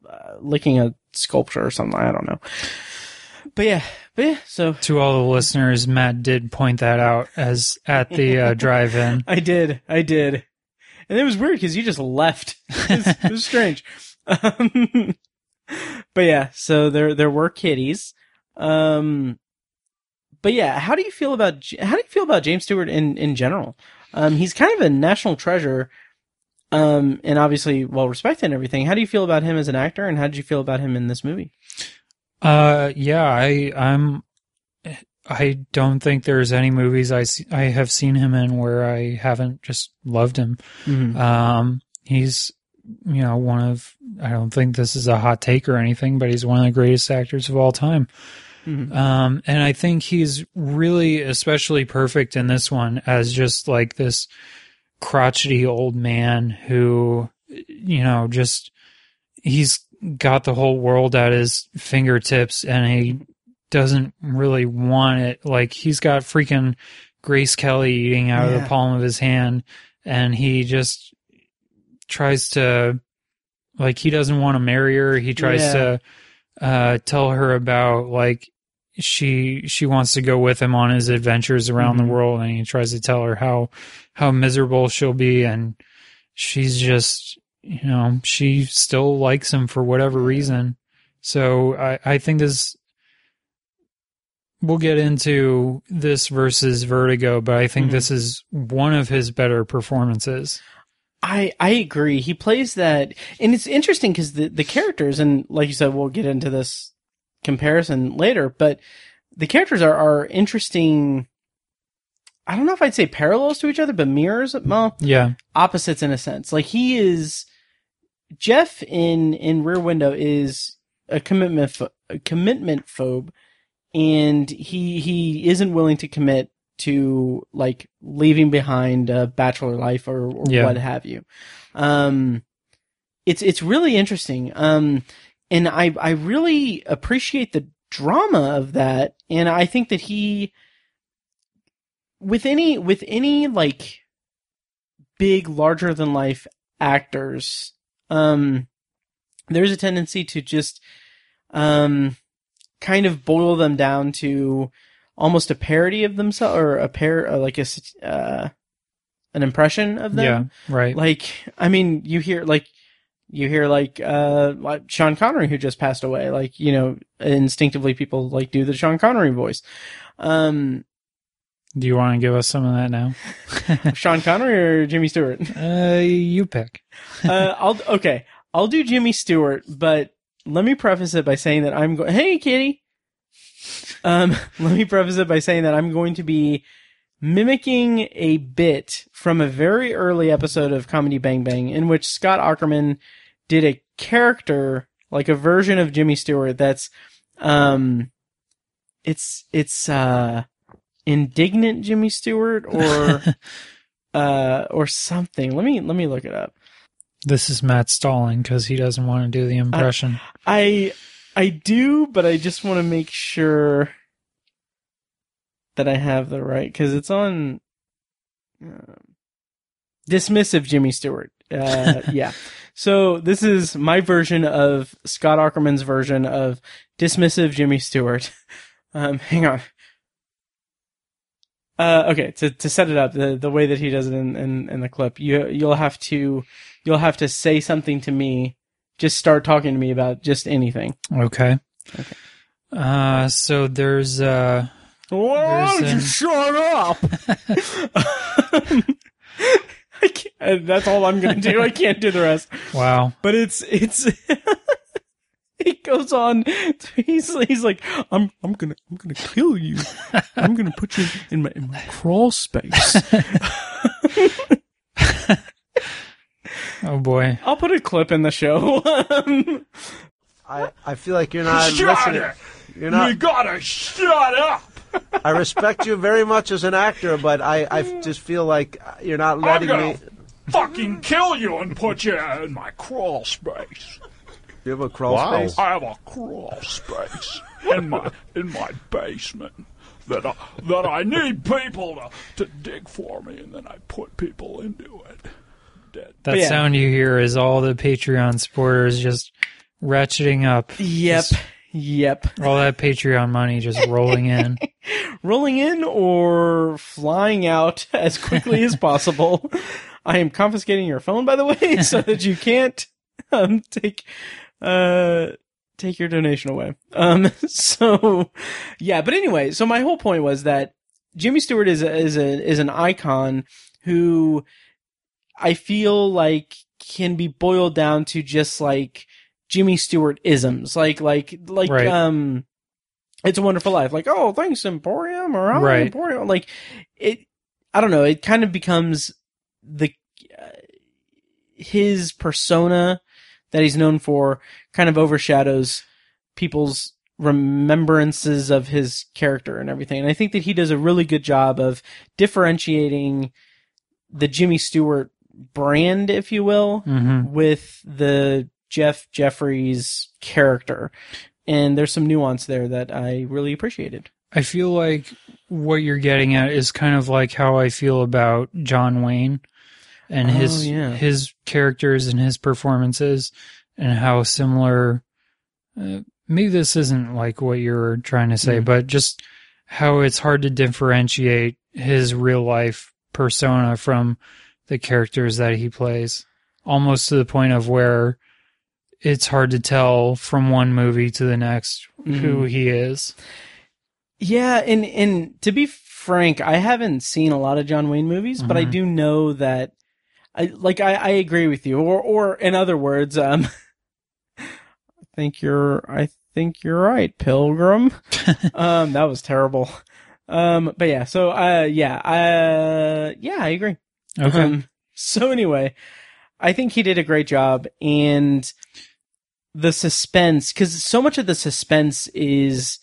uh, licking a sculpture or something. I don't know. But yeah, but yeah. So To all the listeners, Matt did point that out as at the uh, drive-in. I did, I did, and it was weird because you just left. It was, it was strange. Um, but yeah, so there there were kitties. Um, but yeah, how do you feel about how do you feel about James Stewart in in general? Um, he's kind of a national treasure. Um, and obviously well respected and everything. How do you feel about him as an actor, and how did you feel about him in this movie? Uh, yeah, I I'm I don't think there's any movies I see, I have seen him in where I haven't just loved him. Um, he's you know one of I don't think this is a hot take or anything, but he's one of the greatest actors of all time. Um, and I think he's really especially perfect in this one as just like this crotchety old man who, you know, just he's got the whole world at his fingertips and he doesn't really want it. Like he's got freaking Grace Kelly eating out of the palm of his hand and he just tries to like he doesn't want to marry her. He tries Yeah. to uh tell her about like she she wants to go with him on his adventures around Mhm. the world and he tries to tell her how how miserable she'll be and she's just you know she still likes him for whatever reason so i i think this we'll get into this versus vertigo but i think Mhm. this is one of his better performances I I agree. He plays that, and it's interesting because the the characters, and like you said, we'll get into this comparison later, but the characters are are interesting. I don't know if I'd say parallels to each other, but mirrors. Well, yeah opposites in a sense. Like he is Jeff in in Rear Window is a commitment pho- a commitment phobe, and he he isn't willing to commit to like leaving behind a bachelor life or, or Yeah. what have you. Um, it's it's really interesting. Um, and I I really appreciate the drama of that, and I think that he with any with any like big larger than life actors um there's a tendency to just um kind of boil them down to almost a parody of themselves or a pair uh, like a s- uh an impression of them. Yeah right. Like i mean you hear like you hear like uh like sean connery who just passed away like you know instinctively people like do the sean connery voice um do you want to give us some of that now sean connery or jimmy stewart uh you pick uh, I'll okay. I'll do Jimmy Stewart, but let me preface it by saying that I'm going. Hey, Kitty. Um, let me preface it by saying that I'm going to be mimicking a bit from a very early episode of Comedy Bang Bang in which Scott Aukerman did a character like a version of Jimmy Stewart that's um it's it's uh indignant Jimmy Stewart or uh or something. Let me let me look it up. this is matt stalling because he doesn't want to do the impression I I do, but I just want to make sure that I have the right because it's on um, dismissive Jimmy Stewart. Uh, yeah. So this is my version of Scott Aukerman's version of dismissive Jimmy Stewart. Um, hang on. Uh, okay, to to set it up, the the way that he does it in, in, in the clip, you you'll have to you'll have to say something to me just start talking to me about just anything. okay uh so there's uh Why don't you shut up? I can't, that's all I'm gonna do. I can't do the rest. wow But it's it's it goes on. He's he's like I'm I'm gonna I'm gonna kill you. I'm gonna put you in my in my crawl space. oh boy I'll put a clip in the show. Um, I, I feel like you're not shut listening. You're not. You gotta shut up! I respect you very much as an actor, but I, I just feel like you're not letting me. fucking kill you and put you in my crawl space. You have a crawl Wow. space? I have a crawl space in my in my basement that I, that I need people to, to dig for me, and then I put people into it. Dead. That yeah. sound you hear is all the Patreon supporters just ratcheting up. Yep. Yep. All that Patreon money just rolling in. Rolling in or flying out as quickly as possible. I am confiscating your phone, by the way, so that you can't um, take uh take your donation away. Um, so yeah, but anyway, so my whole point was that Jimmy Stewart is a, is a is an icon who I feel like can be boiled down to just like Jimmy Stewart isms, like like like Right. um, it's a Wonderful Life, like oh thanks Emporium or oh, Right. Emporium, like it. I don't know. It kind of becomes the uh, his persona that he's known for kind of overshadows people's remembrances of his character and everything. And I think that he does a really good job of differentiating the Jimmy Stewart brand, if you will, hmm with the Jeff Jeffries character. And there's some nuance there that I really appreciated. I feel like what you're getting at is kind of like how I feel about John Wayne and Oh, his yeah. his characters and his performances and how similar uh, maybe this isn't like what you're trying to say Mm. but just how it's hard to differentiate his real life persona from the characters that he plays almost to the point of where it's hard to tell from one movie to the next who he is Yeah, and and to be frank, I haven't seen a lot of John Wayne movies, but I Mhm. do know that I like I, I agree with you. Or or in other words, um I think you're I think you're right, Pilgrim. um that was terrible. Um but yeah, so uh yeah, uh yeah, I agree. okay Um, so anyway, I think he did a great job and the suspense cuz so much of the suspense is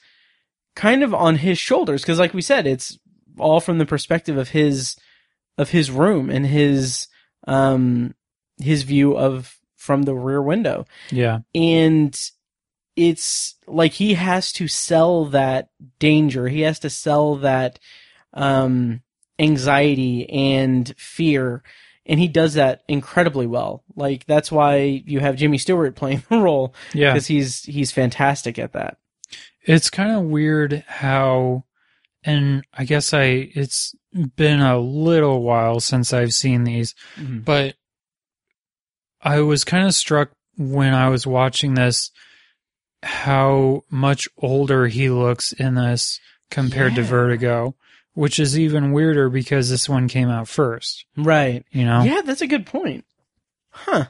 kind of on his shoulders cuz like we said it's all from the perspective of his of his room and his um his view of from the rear window. Yeah. And it's like he has to sell that danger. He has to sell that um anxiety and fear and he does that incredibly well. Like that's why you have Jimmy Stewart playing the role yeah. because he's he's fantastic at that. It's kind of weird how, and I guess I, it's been a little while since I've seen these, mm-hmm. but I was kind of struck when I was watching this how much older he looks in this compared to Vertigo, which is even weirder because this one came out first, right you know? yeah that's a good point huh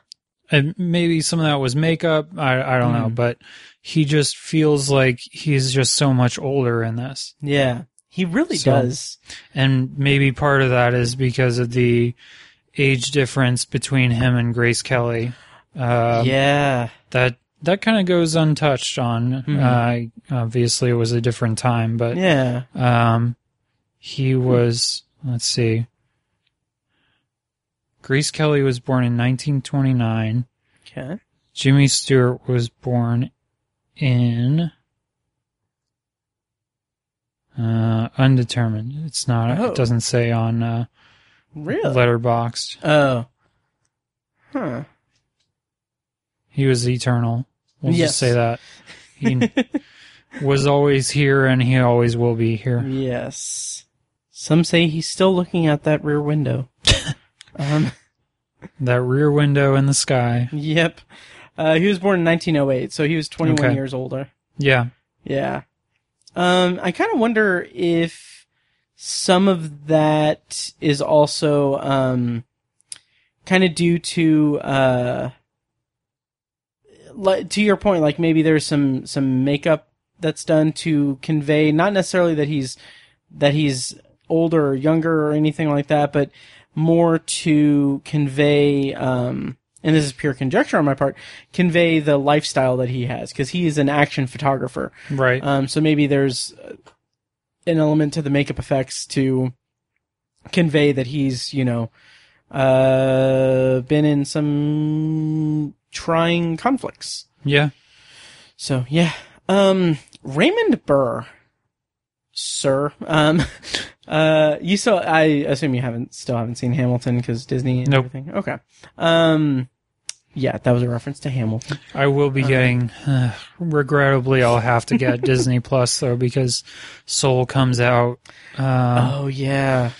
and maybe some of that was makeup. I I don't know, Mhm. but he just feels like he's just so much older in this. yeah he really So- does And maybe part of that is because of the age difference between him and Grace Kelly. Uh, yeah That that kind of goes untouched on. Mhm. Uh, obviously, it was a different time, but yeah um, he was. Let's see. Grace Kelly was born in 1929. okay Jimmy Stewart was born in uh, undetermined. It's not. Oh. It doesn't say on uh, really Letterboxd. oh huh He was eternal. We'll Yes. just say that he was always here, and he always will be here. Yes. Some say he's still looking out that rear window. um, That rear window in the sky. yep. Uh, he was born in 1908, so he was 21 Okay. years older. Yeah. Yeah. Um, I kind of wonder if some of that is also um, kind of due to uh, to your point, like maybe there's some some makeup that's done to convey not necessarily that he's that he's older or younger or anything like that, but more to convey um and this is pure conjecture on my part, convey the lifestyle that he has because he is an action photographer. Right. Um, so maybe there's an element to the makeup effects to convey that he's, you know, uh, been in some trying conflicts. Yeah. So yeah, um, Raymond Burr, sir. Um, uh, you saw. I assume you haven't still haven't seen Hamilton because Disney and Nope. everything. Okay. Um, yeah, that was a reference to Hamilton. I will be getting. Uh, regrettably, I'll have to get Disney Plus though because Soul comes out uh, oh yeah,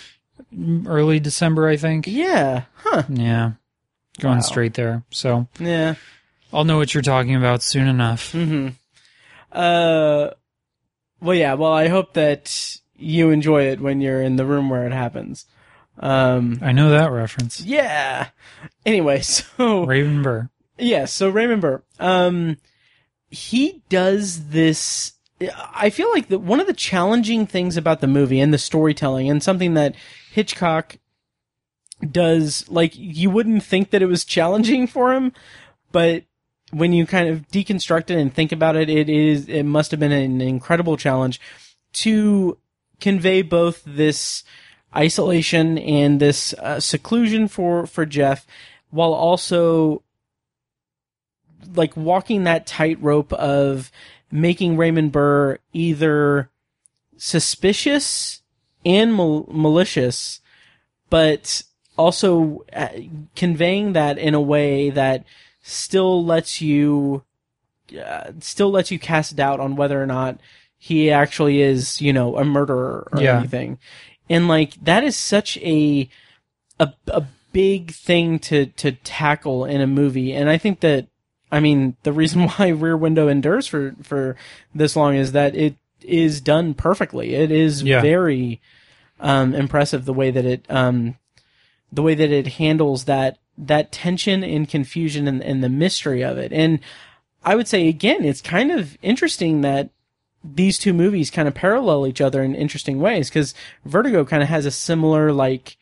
early December, I think. yeah, huh? Yeah, going Wow. straight there. So Yeah. I'll know what you're talking about soon enough. Mm-hmm. Uh, well, yeah. Well, I hope that you enjoy it when you're in the room where it happens. Um, I know that reference. yeah. Anyway, so Raven Burr. Yeah, so Raymond Burr, um, he does this. I feel like the, one of the challenging things about the movie and the storytelling, and something that Hitchcock does, like you wouldn't think that it was challenging for him, but when you kind of deconstruct it and think about it, it is it must have been an incredible challenge to convey both this isolation and this uh, seclusion for for Jeff, while also like walking that tightrope of making Raymond Burr either suspicious and mal- malicious, but also uh, conveying that in a way that still lets you uh, still lets you cast doubt on whether or not he actually is, you know, a murderer or Yeah. anything. And like that is such a a a big thing to to tackle in a movie. And I think that I mean the reason why Rear Window endures for for this long is that it is done perfectly. It is Yeah. very um impressive the way that it um the way that it handles that that tension and confusion and, and the mystery of it. And I would say again, it's kind of interesting that these two movies kind of parallel each other in interesting ways because Vertigo kind of has a similar like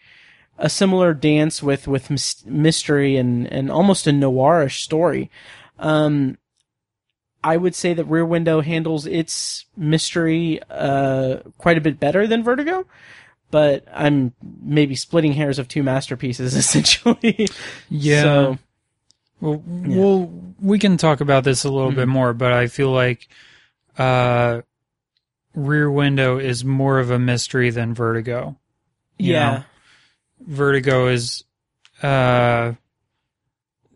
a similar dance with with mys- mystery and and almost a noirish story. Um, I would say that Rear Window handles its mystery uh quite a bit better than Vertigo. But I'm maybe splitting hairs of two masterpieces essentially. Yeah. So, Well, we'll we can talk about this a little Mm-hmm. bit more, but I feel like uh, Rear Window is more of a mystery than Vertigo. you yeah. know? Vertigo is uh,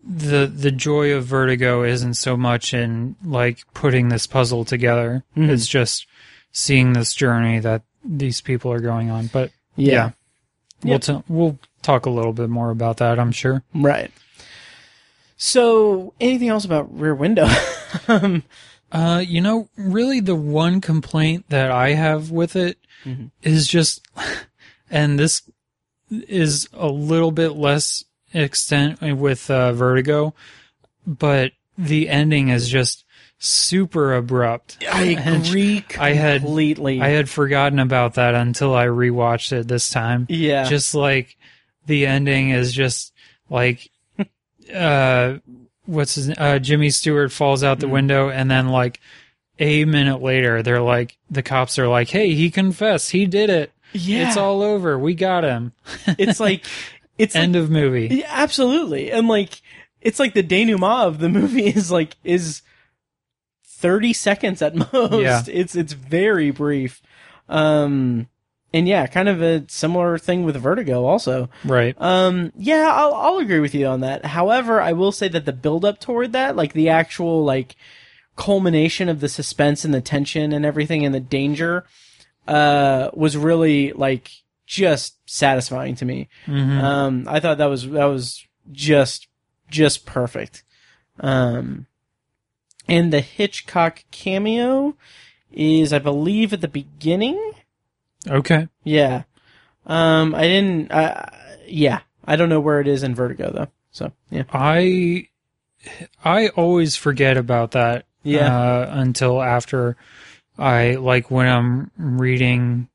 the the joy of Vertigo isn't so much in like putting this puzzle together. Mhm. It's just seeing this journey that these people are going on. But Yeah. yeah, we'll Yep. t- we'll talk a little bit more about that. I'm sure. Right. So, anything else about Rear Window? um, Uh, you know, really the one complaint that I have with it is just, and this is a little bit less extent with uh, Vertigo, but the ending is just super abrupt. I agree I had completely. I had forgotten about that until I rewatched it this time. Yeah. Just like the ending is just like uh what's his uh Jimmy Stewart falls out the window and then like a minute later they're like the cops are like, "Hey, he confessed. He did it. yeah. It's all over. We got him." it's like, it's like, End of movie. Yeah, absolutely. And like, it's like the denouement of the movie is like, is 30 seconds at most. Yeah. It's, it's very brief. Um, and yeah, kind of a similar thing with Vertigo also. Right. Um, yeah, I'll, I'll agree with you on that. However, I will say that the build up toward that, like the actual, like, culmination of the suspense and the tension and everything and the danger, uh, was really, like, just satisfying to me. Mhm. Um, I thought that was, that was just, just perfect. Um, and the Hitchcock cameo is, I believe, at the beginning. Okay. Yeah. Um, I didn't. Uh, yeah, I don't know where it is in Vertigo though. So yeah. I I always forget about that. Yeah. Uh, until after I like when I'm reading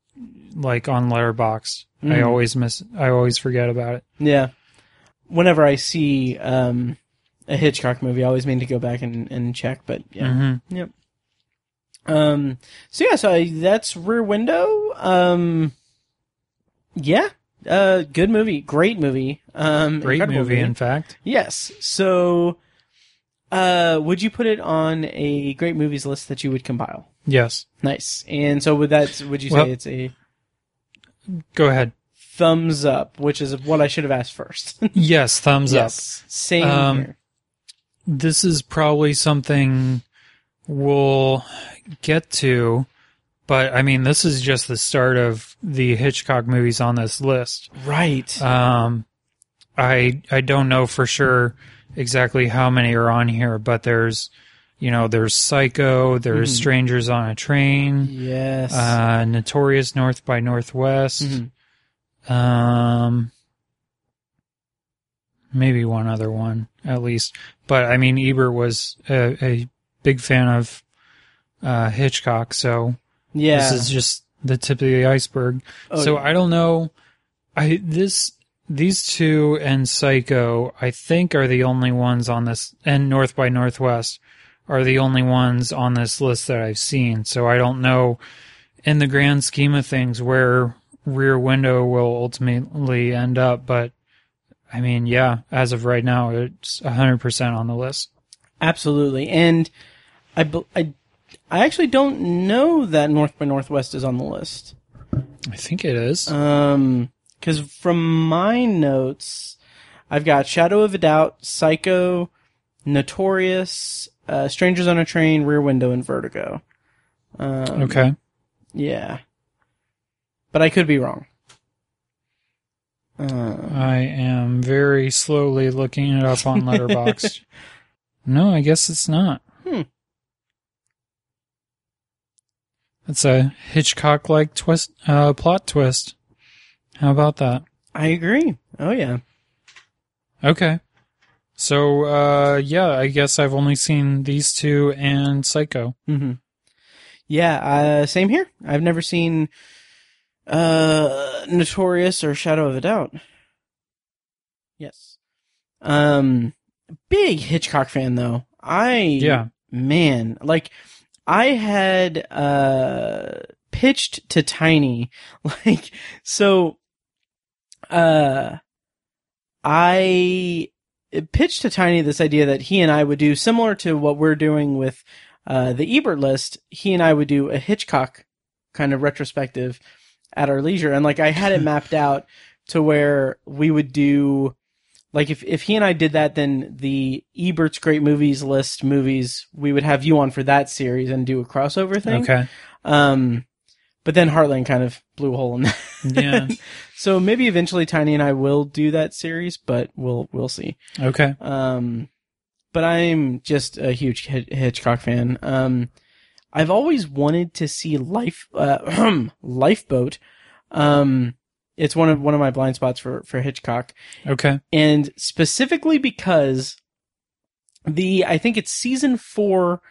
like on Letterboxd. I Mhm. always miss. I always forget about it. Yeah. Whenever I see um a Hitchcock movie, I always mean to go back and, and check. But yeah. Mhm. Yep. Um. So yeah. So I, that's Rear Window. Um. Yeah. uh, good movie, great movie, um, Great incredible movie, in fact. Yes. So, uh, would you put it on a great movies list that you would compile? Yes. Nice. And so, would that would you say Well- it's a Go ahead. thumbs up, which is what I should have asked first? Yes, thumbs yes. Same Um, here. This is probably something we'll get to, but I mean, this is just the start of the Hitchcock movies on this list. Right. Um, I I don't know for sure exactly how many are on here, but there's, you know, there's Psycho, there's Mhm. Strangers on a Train, yes. uh, Notorious North by Northwest, Mhm. um, maybe one other one at least. But I mean, Ebert was a, a big fan of uh, Hitchcock, so yeah. this is just the tip of the iceberg. Oh, so yeah. I don't know. I this these two and Psycho, I think, are the only ones on this, and North by Northwest are the only ones on this list that I've seen. So I don't know, in the grand scheme of things, where Rear Window will ultimately end up. But I mean, yeah, as of right now, it's hundred percent on the list. Absolutely. And I, I, I actually don't know that North by Northwest is on the list. I think it is. Um, because from my notes, I've got Shadow of a Doubt, Psycho, Notorious, uh, Strangers on a Train, Rear Window, and Vertigo. Um, okay. Yeah. But I could be wrong. Uh, I am very slowly looking it up on Letterboxd. no, I guess it's not. Hmm. It's a Hitchcock-like twist, uh, plot twist. How about that? I agree. Oh yeah. Okay. So, uh, yeah, I guess I've only seen these two and Psycho. hmm Yeah, uh, same here. I've never seen uh Notorious or Shadow of a Doubt. Yes. Um big Hitchcock fan though. I Yeah. man, like I had uh pitched to Tiny like so uh I pitched to Tiny this idea that he and I would do similar to what we're doing with uh, the Ebert list. He and I would do a Hitchcock kind of retrospective at our leisure, and like I had it mapped out to where we would do like if if he and I did that, then the Ebert's great movies list movies we would have you on for that series and do a crossover thing. Okay. Um, but then Heartland kind of blew a hole in that. Yeah. so maybe eventually Tiny and I will do that series, but we'll we'll see. Okay. Um, but I'm just a huge Hitchcock fan. Um, I've always wanted to see Life uh, Lifeboat. Um, it's one of one of my blind spots for for Hitchcock, Okay. and specifically because the I think it's season four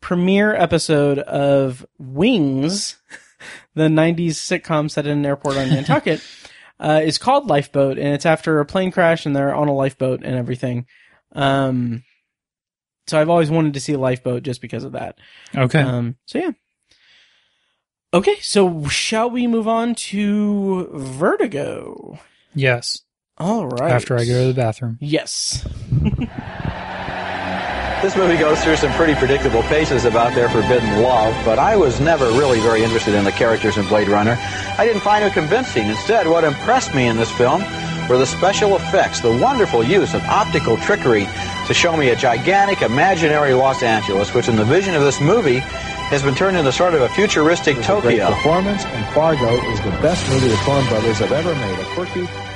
premiere episode of Wings, the '90s sitcom set in an airport on Nantucket, uh, is called Lifeboat, and it's after a plane crash, and they're on a lifeboat and everything. Um, so I've always wanted to see a lifeboat just because of that. Okay. Um, so yeah. Okay, so shall we move on to Vertigo? yes. All right. After I go to the bathroom. Yes. This movie goes through some pretty predictable paces about their forbidden love, but I was never really very interested in the characters in Blade Runner. I didn't find them convincing. Instead, what impressed me in this film were the special effects, the wonderful use of optical trickery to show me a gigantic imaginary Los Angeles, which in the vision of this movie has been turned into sort of a futuristic Great performance, and Fargo is the best movie the Coen brothers have ever made. A quirky.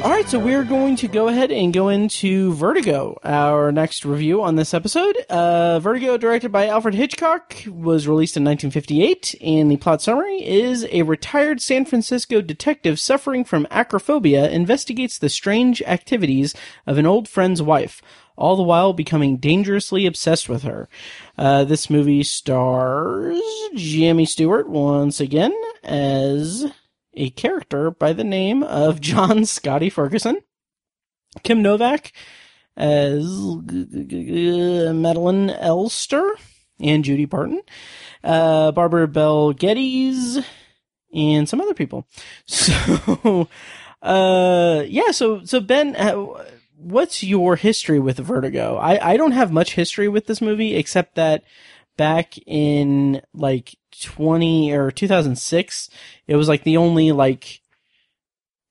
All right, so we're going to go ahead and go into Vertigo, our next review on this episode. Uh, Vertigo, directed by Alfred Hitchcock, was released in 1958, and the plot summary is a retired San Francisco detective suffering from acrophobia investigates the strange activities of an old friend's wife, all the while becoming dangerously obsessed with her. Uh, this movie stars Jimmy Stewart once again as a character by the name of John Scotty Ferguson, Kim Novak as Madeline Elster and Judy Barton, uh, Barbara Bell Geddes, and some other people. So, Uh, yeah. So, so Ben, uh, what's your history with Vertigo? I, I don't have much history with this movie except that back in like 20 or 2006, it was like the only like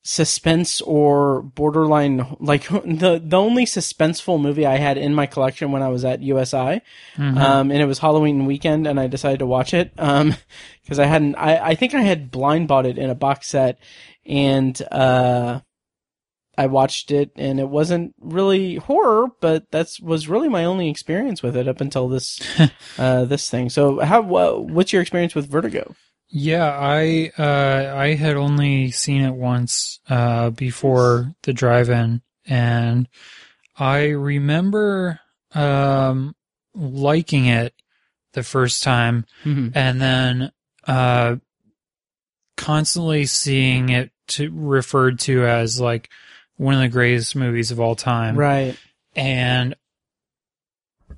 suspense or borderline like the the only suspenseful movie I had in my collection when I was at USI, Mhm. um, and it was Halloween weekend, and I decided to watch it um because I hadn't I I think I had blind bought it in a box set, and uh. I watched it and it wasn't really horror, but that's was really my only experience with it up until this uh this thing. So how what's your experience with Vertigo? Yeah, I uh, I had only seen it once uh, before the drive-in, and I remember um, liking it the first time, Mhm. and then uh, constantly seeing it to, referred to as like one of the greatest movies of all time, Right. and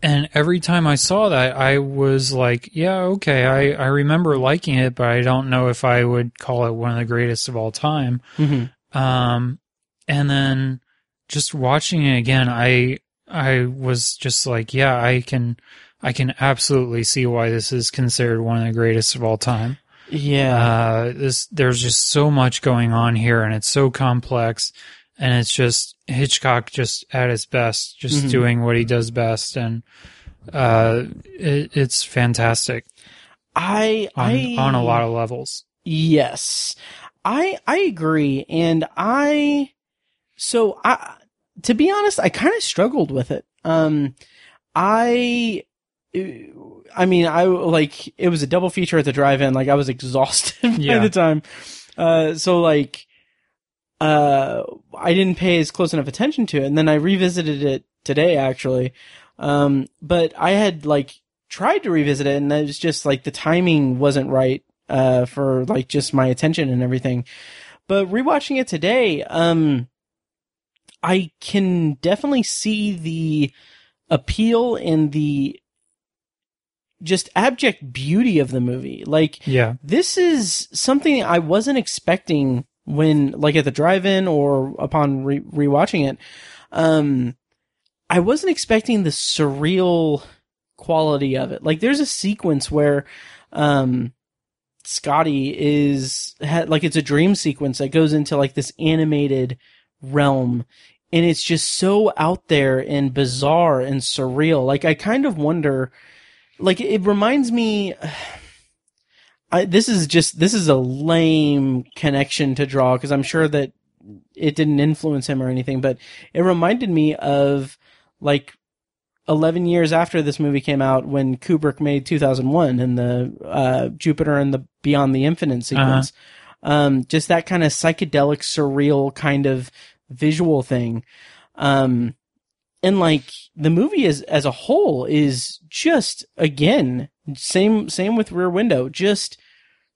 and every time I saw that, I was like, yeah, okay, I, I remember liking it, but I don't know if I would call it one of the greatest of all time. Mhm. Um, and then just watching it again, I, I was just like, yeah, I can, I can absolutely see why this is considered one of the greatest of all time. Yeah. Uh, this, there's just so much going on here and it's so complex and it's just Hitchcock just at his best, just Mhm. doing what he does best. And, uh, it, it's fantastic I on, I on a lot of levels. Yes. I I agree and I so I to be honest, I kind of struggled with it. Um I I mean, I like it was a double feature at the drive-in. Like I was exhausted by Yeah. the time. Uh so like uh I didn't pay as close enough attention to it and then I revisited it today actually. Um but I had like tried to revisit it and it was just like the timing wasn't right uh for like just my attention and everything. But rewatching it today, um I can definitely see the appeal and the just abject beauty of the movie. Like Yeah. this is something I wasn't expecting when, like, at the drive-in or upon re- rewatching it. Um, I wasn't expecting the surreal quality of it. Like, there's a sequence where, um, Scotty is ha- like it's a dream sequence that goes into like this animated realm and it's just so out there and bizarre and surreal. Like I kind of wonder like it reminds me I, this is just this is a lame connection to draw because I'm sure that it didn't influence him or anything, but it reminded me of like 11 years after this movie came out when Kubrick made 2001 and the uh, Jupiter and the Beyond the Infinite sequence. Um, just that kind of psychedelic, surreal kind of visual thing. Um, and like the movie as as a whole is just again same same with Rear Window, just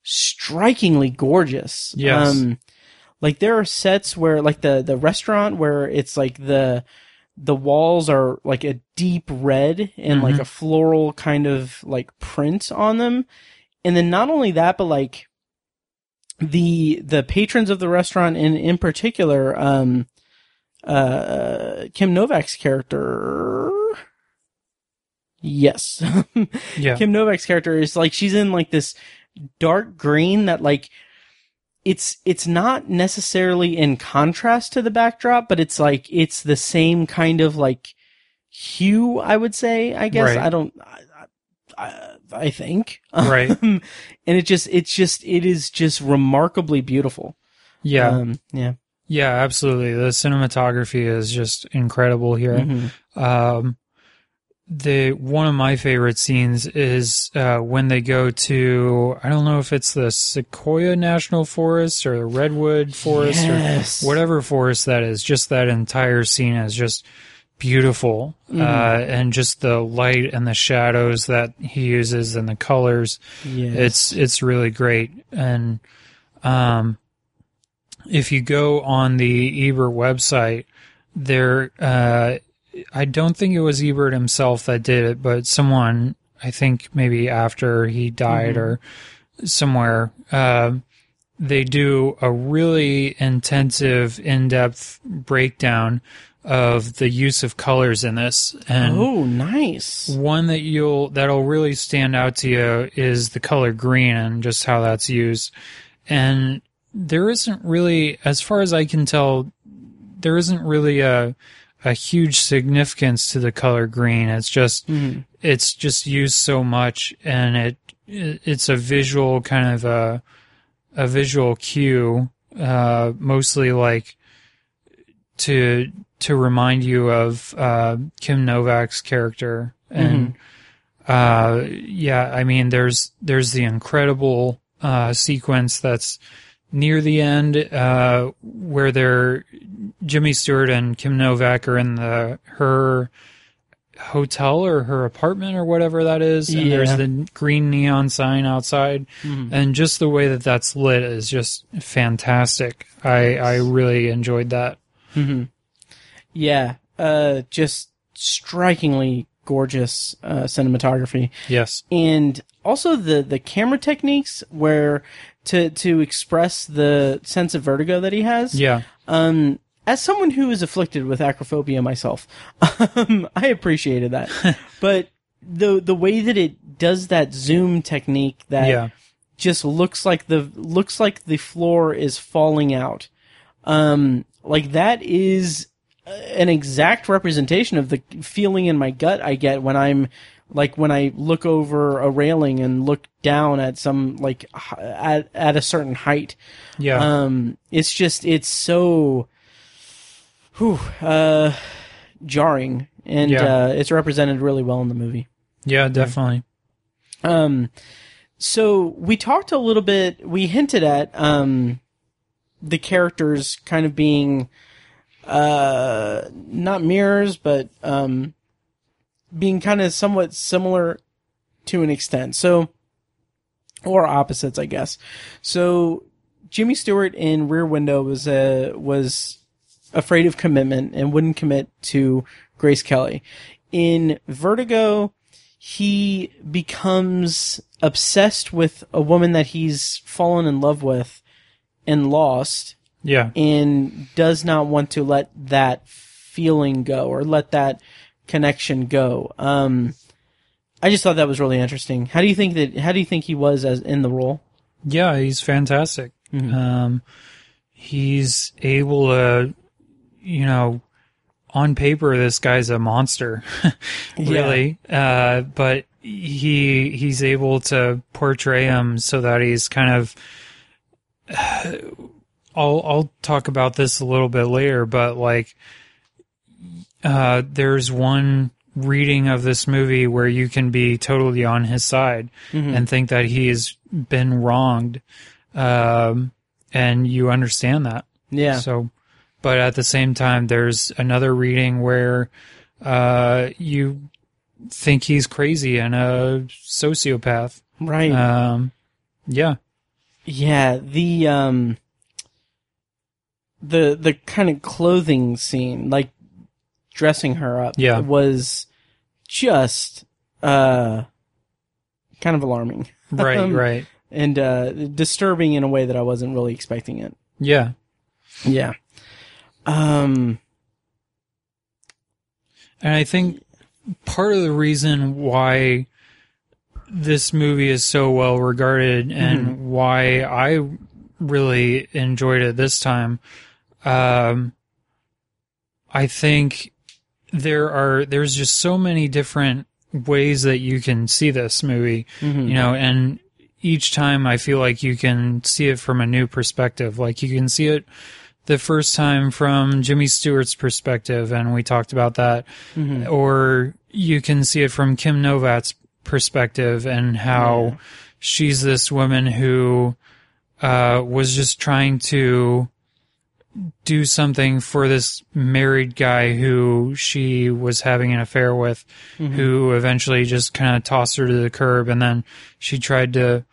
strikingly gorgeous. Yes. Um, like there are sets where like the the restaurant where it's like the the walls are like a deep red and like Mhm. a floral kind of like print on them. And then not only that, but like the the patrons of the restaurant and in particular, um uh Kim Novak's character Yes. Yeah. Kim Novak's character is like she's in like this dark green that like it's it's not necessarily in contrast to the backdrop, but it's like it's the same kind of like hue. I would say. I guess Right. I don't. I, I, I think. Right. Um, and it just it's just it is just remarkably beautiful. Yeah. Um, yeah. Yeah, absolutely. The cinematography is just incredible here. Mhm. Um, the one of my favorite scenes is uh, when they go to I don't know if it's the Sequoia National Forest or the Redwood Forest Yes. or whatever forest that is. Just that entire scene is just beautiful, Mhm. uh, and just the light and the shadows that he uses and the colors. Yes. It's it's really great, and um, if you go on the Ebert website, there, uh, I don't think it was Ebert himself that did it, but someone, I think maybe after he died Mhm. or somewhere, um, they do a really intensive, in-depth breakdown of the use of colors in this. And oh, nice. one that you'll that'll really stand out to you is the color green and just how that's used. And there isn't really, as far as I can tell, there isn't really a a huge significance to the color green. It's just it's just used so much, and it it's a visual kind of a a visual cue, uh, mostly like to to remind you of uh, Kim Novak's character, and uh, yeah, I mean, there's there's the incredible uh, sequence that's near the end uh, where they're Jimmy Stewart and Kim Novak are in the her hotel or her apartment or whatever that is, and there's the green neon sign outside, Mhm. and just the way that that's lit is just fantastic. I I really enjoyed that. hmm Yeah, uh, just strikingly gorgeous uh, cinematography. Yes. and also the the camera techniques where to to express the sense of vertigo that he has. Yeah. Um, as someone who is afflicted with acrophobia myself, um, I appreciated that. but the the way that it does that zoom technique that Yeah. just looks like the looks like the floor is falling out. Um, like that is uh, an exact representation of the feeling in my gut I get when I'm like when I look over a railing and look down at some like at at a certain height. Yeah. Um, it's just it's so, whew, uh, jarring, and Yeah. uh, it's represented really well in the movie. Yeah, definitely. Um, so we talked a little bit. We hinted at um, the characters kind of being uh, not mirrors, but um, being kind of somewhat similar to an extent. So, or opposites, I guess. So, Jimmy Stewart in Rear Window was uh, was afraid of commitment and wouldn't commit to Grace Kelly. In Vertigo, he becomes obsessed with a woman that he's fallen in love with and lost Yeah. and does not want to let that feeling go or let that connection go. Um, I just thought that was really interesting. How do you think that? How do you think he was as in the role? Yeah, he's fantastic. Mhm. Um, he's able to, you know, on paper, this guy's a monster, really. Uh, but he he's able to portray him so that he's kind of. I'll I'll talk about this a little bit later, but like, uh, there's one reading of this movie where you can be totally on his side Mhm. and think that he's been wronged, um, and you understand that. Yeah. So, but at the same time, there's another reading where uh, you think he's crazy and a sociopath. Right. Um, yeah. Yeah, the um the the kind of clothing scene, like dressing her up, Yeah. was just uh kind of alarming. Right, Um, right. And uh disturbing in a way that I wasn't really expecting it. Yeah. Yeah. Um And I think part of the reason why this movie is so well regarded and Mhm. why I really enjoyed it this time, um, I think there are there's just so many different ways that you can see this movie, Mhm. you know, and each time I feel like you can see it from a new perspective. Like you can see it the first time from Jimmy Stewart's perspective, and we talked about that, Mhm. or you can see it from Kim Novak's perspective and how she's this woman who uh, was just trying to do something for this married guy who she was having an affair with, Mhm. who eventually just kind of tossed her to the curb, and then she tried to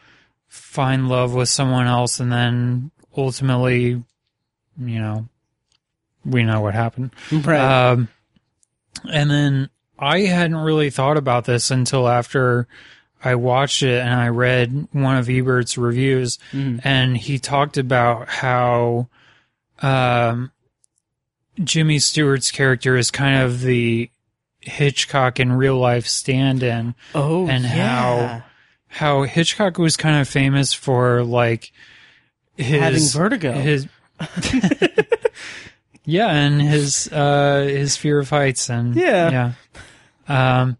find love with someone else, and then ultimately, you know, we know what happened. Right. Um, and then I hadn't really thought about this until after I watched it and I read one of Ebert's reviews, Mhm. and he talked about how um, Jimmy Stewart's character is kind of the Hitchcock in real life stand-in. Oh, and yeah. how how Hitchcock was kind of famous for like his Having vertigo. His yeah, and his uh his fear of heights and Yeah. yeah, um,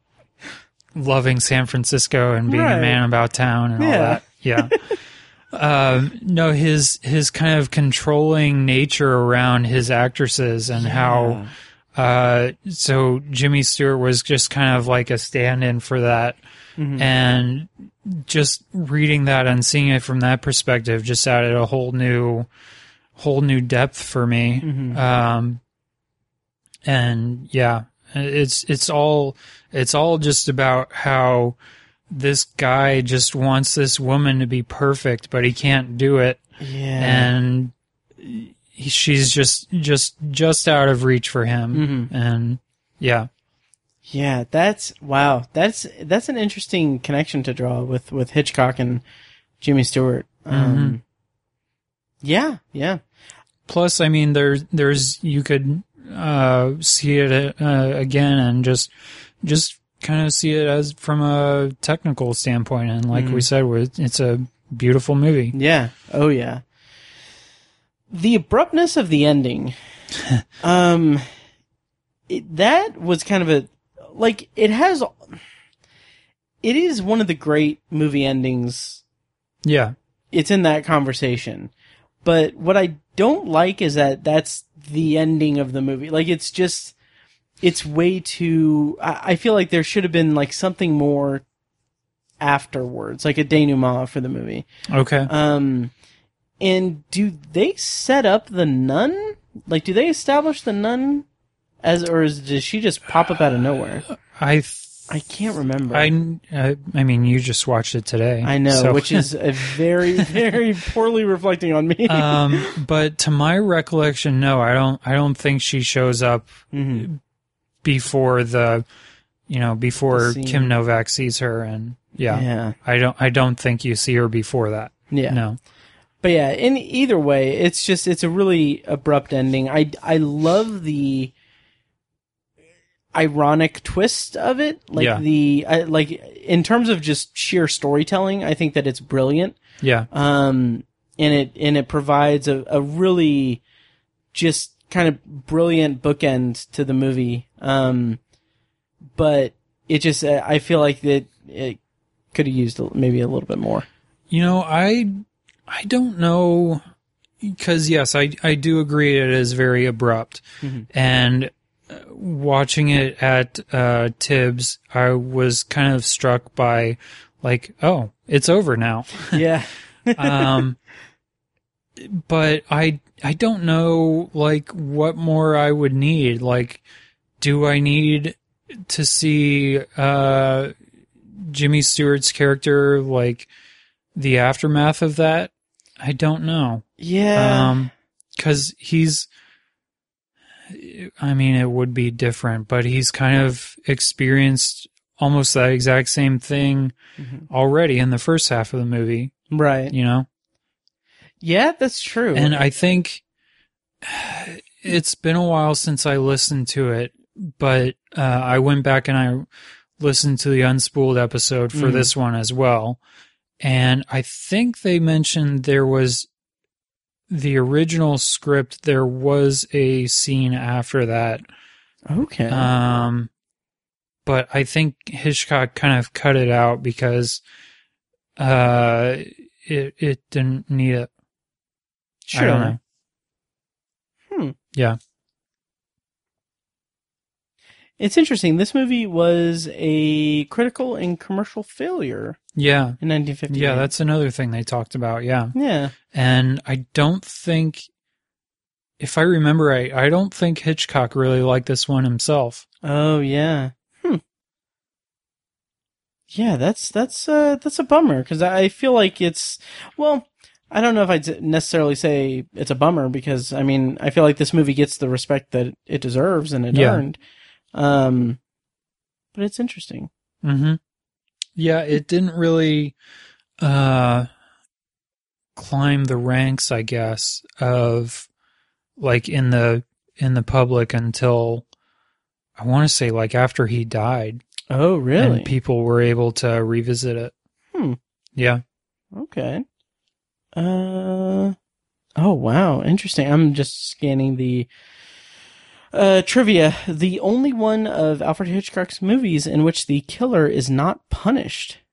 loving San Francisco and being Right. a man about town and all that. Yeah. um, no, his his kind of controlling nature around his actresses and how. Uh, so Jimmy Stewart was just kind of like a stand-in for that, Mhm. and just reading that and seeing it from that perspective just added a whole new, whole new depth for me. Mhm. Um, and yeah, it's it's all it's all just about how this guy just wants this woman to be perfect, but he can't do it, Yeah. and he, she's just just just out of reach for him, Mhm. and yeah, Yeah, that's wow. That's that's an interesting connection to draw with with Hitchcock and Jimmy Stewart. Um, Mhm. Yeah, yeah. Plus, I mean, there's there's you could uh, see it uh, again and just just kind of see it as from a technical standpoint, and like we Mhm. said, it's a beautiful movie. Yeah. Oh yeah. The abruptness of the ending. um it, that was kind of a like it has it is one of the great movie endings Yeah, it's in that conversation. But what I don't like is that that's the ending of the movie. Like it's just, it's way too. I, I feel like there should have been like something more afterwards, like a denouement for the movie. okay. Um, and do they set up the nun? Like, do they establish the nun as, or is, does she just pop up out of nowhere? I th- I can't remember. I, I I mean, you just watched it today. I know, so- which is a very, very poorly reflecting on me. um, but to my recollection, no, I don't. I don't think she shows up Mhm. Before the, you know, before Kim Novak sees her, and yeah, Yeah. I don't. I don't think you see her before that. Yeah. No. But yeah, in either way, it's just it's a really abrupt ending. I I love the ironic twist of it. Like Yeah. the I, like in terms of just sheer storytelling, I think that it's brilliant. Yeah. Um and it and it provides a, a really just kind of brilliant bookend to the movie. Um but it just uh, I feel like that it could have used maybe a little bit more. You know, I I don't know because yes, I I do agree it is very abrupt, Mhm. and uh, watching it at uh, Tibbs, I was kind of struck by like, oh, it's over now. Yeah. um, but I I don't know like what more I would need. Like, do I need to see uh, Jimmy Stewart's character like the aftermath of that? I don't know. Yeah. Um, because he's. I mean, it would be different, but he's kind of experienced almost that exact same thing Mhm. already in the first half of the movie. Right. You know? Yeah, that's true. And I think it's been a while since I listened to it, but uh, I went back and I listened to the unspooled episode for Mhm. this one as well. And I think they mentioned there was the original script, there was a scene after that. Okay. Um, but I think Hitchcock kind of cut it out because uh, it it didn't need it. I don't Sure. know. Hmm. Yeah. It's interesting. This movie was a critical and commercial failure Yeah. in 1958. Yeah, that's another thing they talked about. Yeah. Yeah. And I don't think, if I remember right, I don't think Hitchcock really liked this one himself. Oh yeah. Hmm. Yeah, that's that's uh that's a bummer because I feel like it's well, I don't know if I'd necessarily say it's a bummer because I mean I feel like this movie gets the respect that it deserves and it Yeah. earned. Um, but it's interesting. Mm-hmm. yeah, it didn't really uh climb the ranks, I guess, of like in the in the public until I want to say like after he died. Oh, really? And people were able to revisit it. Hmm. Yeah. Okay. Uh. Oh wow, interesting. I'm just scanning the uh, trivia. The only one of Alfred Hitchcock's movies in which the killer is not punished.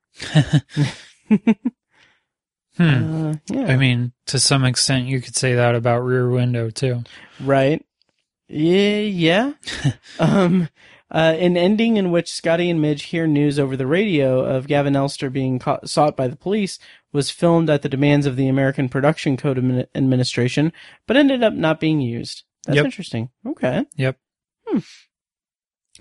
Hmm. Uh, yeah. I mean, to some extent, you could say that about Rear Window too. Right. Yeah. Yeah. um. Uh, an ending in which Scotty and Midge hear news over the radio of Gavin Elster being caught, sought by the police was filmed at the demands of the American Production Code Admin- Administration, but ended up not being used. That's Yep. interesting. Okay. Yep.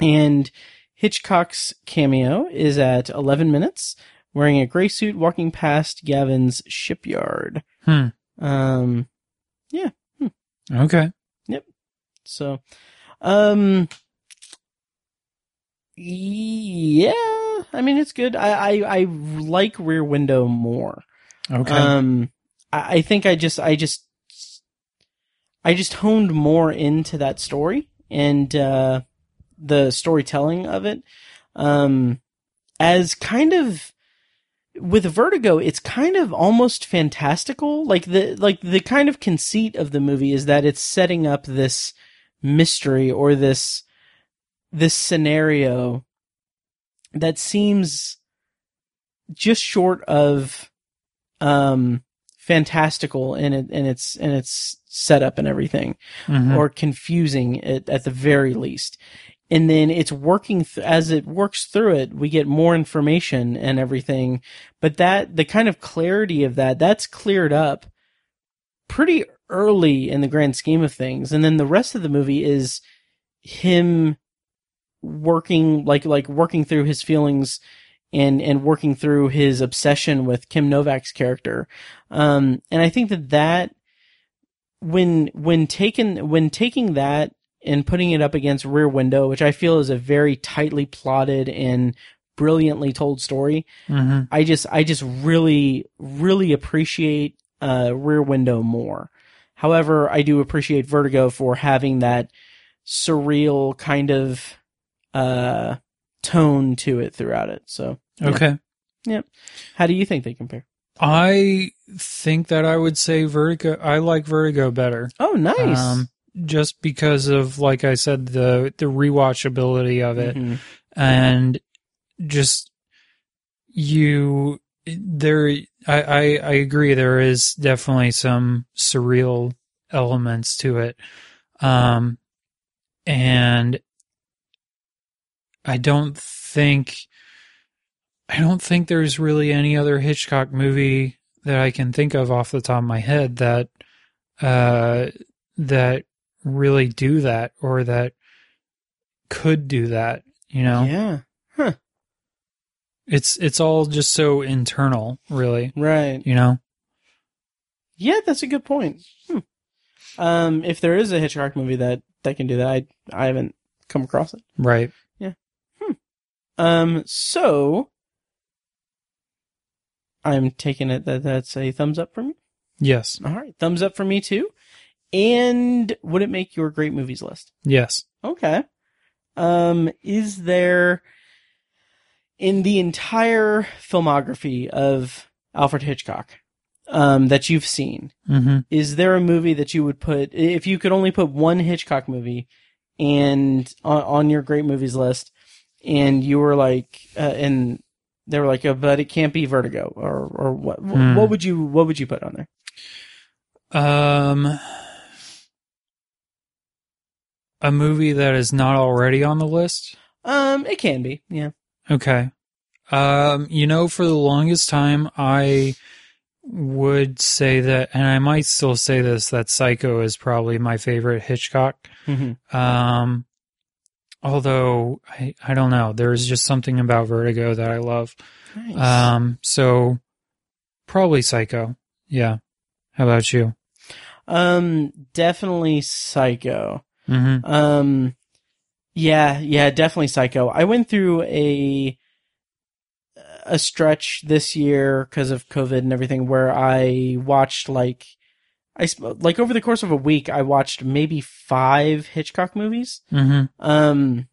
And Hitchcock's cameo is at 11 minutes, wearing a gray suit, walking past Gavin's shipyard. Hmm. Um, yeah. Hmm. Okay. Yep. So, um, yeah. I mean, it's good. I I, I like Rear Window more. Okay. Um, I, I think I just I just I just honed more into that story and uh, the storytelling of it. Um, as kind of with Vertigo, it's kind of almost fantastical. Like the like the kind of conceit of the movie is that it's setting up this mystery or this this scenario that seems just short of um fantastical in it in its in its setup and everything Mhm. or confusing at, at the very least. And then it's working th- as it works through it we get more information and everything. But that the kind of clarity of that that's cleared up pretty early in the grand scheme of things. And then the rest of the movie is him working like like working through his feelings and and working through his obsession with Kim Novak's character um and I think that that when when taken when taking that and putting it up against Rear Window which I feel is a very tightly plotted and brilliantly told story Mhm. I just I just really really appreciate uh Rear Window more. However, I do appreciate Vertigo for having that surreal kind of uh tone to it throughout it. So yeah. Okay. Yep. How do you think they compare? I think that I would say Vertigo. I like Vertigo better. Oh, nice. just because of, like I said, the the rewatchability of it, Mhm. and just you there. I, I I agree. There is definitely some surreal elements to it, um, and I don't think I don't think there's really any other Hitchcock movie that I can think of off the top of my head that uh that really do that or that could do that, you know. Yeah. Huh. It's it's all just so internal, really. Right. You know. Yeah, that's a good point. Hmm. Um, if there is a Hitchcock movie that that can do that, I I haven't come across it. Right. Um. So I'm taking it that that's a thumbs up for me. Yes. All right, thumbs up for me too. And would it make your great movies list? Yes. Okay. Um, is there in the entire filmography of Alfred Hitchcock um, that you've seen? Mhm. Is there a movie that you would put if you could only put one Hitchcock movie and on, on your great movies list, and you were like, uh, and they were like, oh, but it can't be Vertigo, or or what? Hmm. What would you what would you put on there? Um a movie that is not already on the list? Um, it can be, yeah. Okay. Um, you know, for the longest time, I would say that, and I might still say this, that Psycho is probably my favorite Hitchcock. Mhm. Um, although I, I don't know, there's just something about Vertigo that I love. Nice. Um, so probably Psycho. Yeah. How about you? Um, definitely Psycho. Mhm. Um, yeah, yeah, definitely Psycho. I went through a a stretch this year because of COVID and everything where I watched like I sp- like over the course of a week I watched maybe five Hitchcock movies. hmm Um,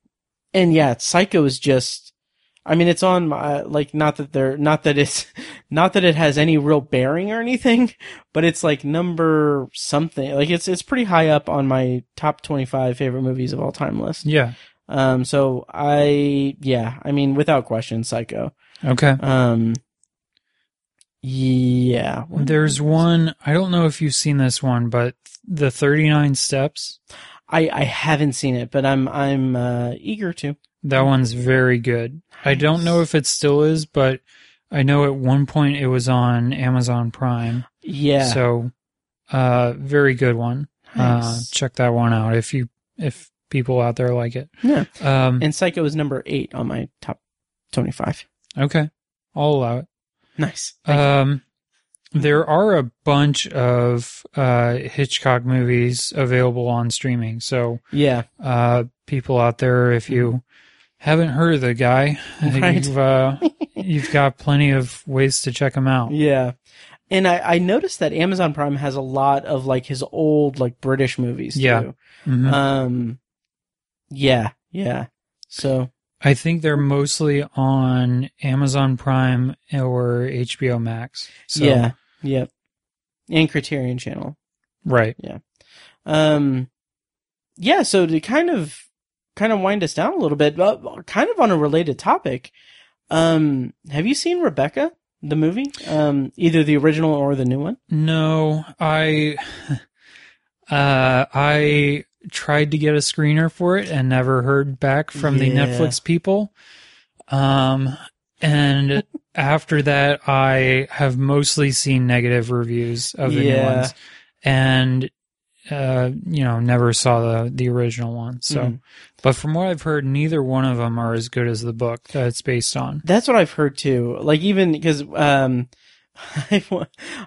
and yeah, Psycho is just. I mean, it's on my like not that they're not that it's not that it has any real bearing or anything, but it's like number something. Like it's it's pretty high up on my top twenty five favorite movies of all time list. Yeah. Um, so I yeah, I mean, without question, Psycho. Okay. Um, yeah. There's one. I don't know if you've seen this one, but the 39 Steps. I I haven't seen it, but I'm I'm uh, eager to. That one's very good. I don't know if it still is, but I know at one point it was on Amazon Prime. Yeah. So, uh, very good one. Uh, check that one out if you if people out there like it. Yeah. Um. And Psycho is number eight on my top twenty five. Okay. I'll allow it. Nice. Um, there are a bunch of uh, Hitchcock movies available on streaming. So, Yeah. uh, people out there, if you haven't heard of the guy, Right. you've uh, you've got plenty of ways to check him out. Yeah. And I, I noticed that Amazon Prime has a lot of like his old like British movies Yeah. too. Mhm. Um yeah, yeah. So I think they're mostly on Amazon Prime or HBO Max. So, yeah, yep. And Criterion Channel. right. Yeah. Um yeah, so to kind of kind of wind us down a little bit, uh, kind of on a related topic. Um have you seen Rebecca, the movie? Um either the original or the new one? No, I, uh, I tried to get a screener for it and never heard back from the Netflix people. Um, and after that, I have mostly seen negative reviews of the new ones and, uh, you know, never saw the, the original one. So, Mhm. but from what I've heard, neither one of them are as good as the book that it's based on. That's what I've heard too. Like even because um, I,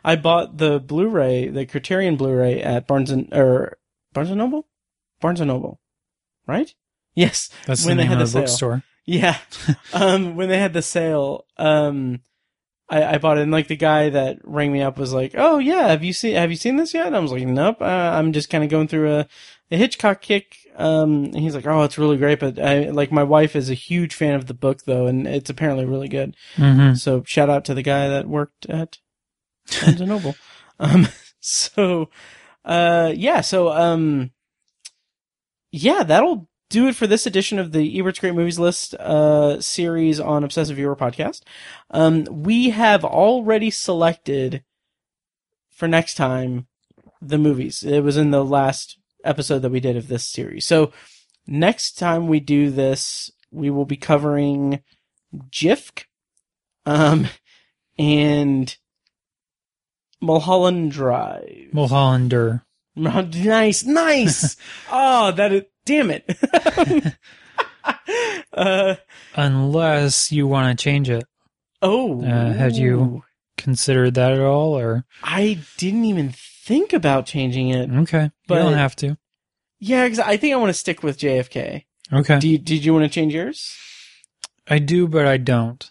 I bought the Blu-ray, the Criterion Blu-ray at Barnes and or Barnes and Noble, Barnes and Noble, right? Yes, That's when the they had of the the sale. bookstore. Yeah, um, when they had the sale, um, I, I bought it, and like the guy that rang me up was like, "Oh yeah, have you seen have you seen this yet?" And I was like, "Nope, uh, I'm just kind of going through a, a Hitchcock kick." Um, and he's like, "Oh, it's really great," but I like my wife is a huge fan of the book though, and it's apparently really good. Mhm. So shout out to the guy that worked at Barnes and Noble. Um, so, uh, yeah, so, um, yeah, that'll do it for this edition of the Ebert's Great Movies List, uh, series on Obsessive Viewer podcast. Um, we have already selected for next time the movies. It was in the last episode that we did of this series. So next time we do this, we will be covering JFK, um, and Mulholland Drive. Mulhollander. Nice, nice. oh, that is, damn it. uh, Unless you want to change it. oh, Uh, had you considered that at all, or I didn't even think about changing it. okay, But- you don't have to. Yeah, 'cause I think I want to stick with JFK. Okay, Do you, did you want to change yours? I do, but I don't.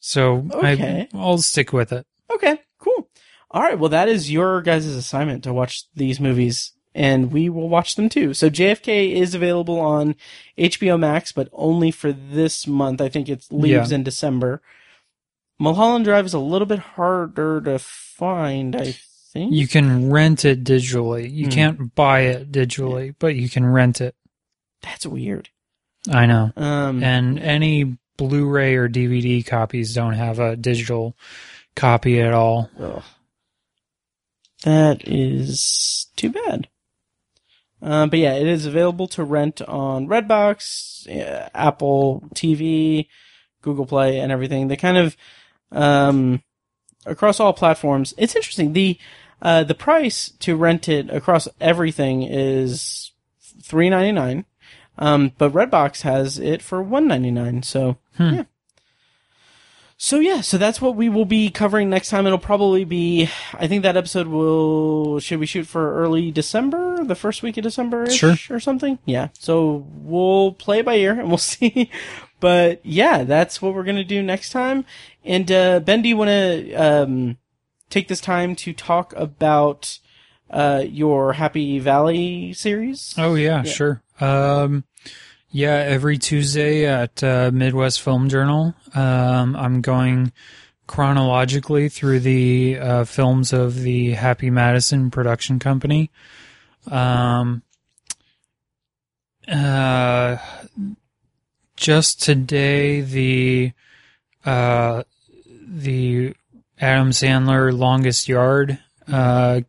So Okay. I, I'll stick with it. Okay, cool. All right, well, that is your guys' assignment to watch these movies, and we will watch them too. So JFK is available on HBO Max, but only for this month. I think it leaves Yeah. in December. Mulholland Drive is a little bit harder to find, I think. You can rent it digitally. You Hmm. can't buy it digitally, but you can rent it. That's weird. I know. Um, And any Blu-ray or DVD copies don't have a digital copy at all. Ugh. That is too bad. Um, but yeah, it is available to rent on Redbox, uh, Apple TV, Google Play, and everything. They kind of um, across all platforms. It's interesting. the uh, The price to rent it across everything is three ninety nine, um, but Redbox has it for one ninety nine. So Hmm. yeah. So yeah, so that's what we will be covering next time. It'll probably be, I think that episode will, should we shoot for early December, the first week of December Sure. or something? Yeah. So we'll play it by ear and we'll see but yeah, that's what we're gonna do next time. And uh, Ben, do you want to um, take this time to talk about uh, your Happy Valley series? Oh yeah, sure. Um, yeah, every Tuesday at uh, Midwest Film Journal, um, I'm going chronologically through the uh, films of the Happy Madison production company. Um, uh, just today, the uh, the Adam Sandler Longest Yard uh,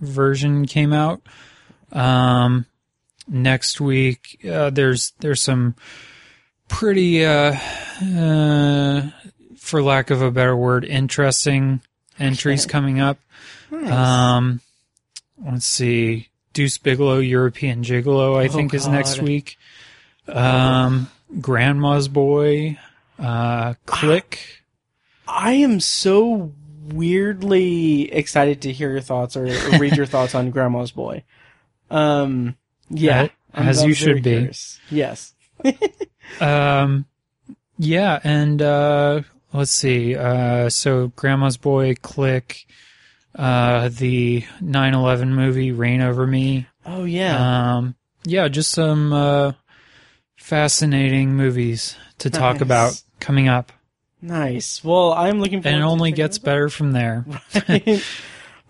version came out. Um, next week, uh, there's there's some pretty, uh, uh, for lack of a better word, interesting entries coming up. Nice. Um, let's see, Deuce Bigalow, European Gigolo, I Oh, think is next week. Um, Grandma's Boy, uh, Click. I am so weirdly excited to hear your thoughts or, or read your thoughts on Grandma's Boy. Um, yeah, As you should be. curious. Yes. Um, yeah, and uh, let's see. Uh, so Grandma's Boy, Click, uh, the 9/11 movie, Reign Over Me. Oh yeah. Um, yeah, just some uh, fascinating movies to talk about coming up, Nice. Well, I'm looking forward. and it only gets better from there.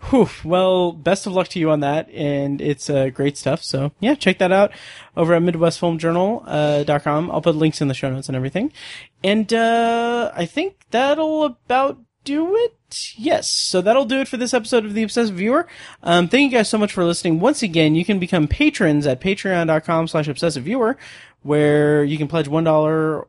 Whew. Well, best of luck to you on that, and it's uh, great stuff. So yeah, check that out over at MidwestFilmJournal.com. Uh, dot com. I'll put links in the show notes and everything. And uh, I think that'll about do it. Yes. So that'll do it for this episode of The Obsessive Viewer. Um, thank you guys so much for listening. Once again, you can become patrons at patreon.com slash obsessive viewer, where you can pledge $1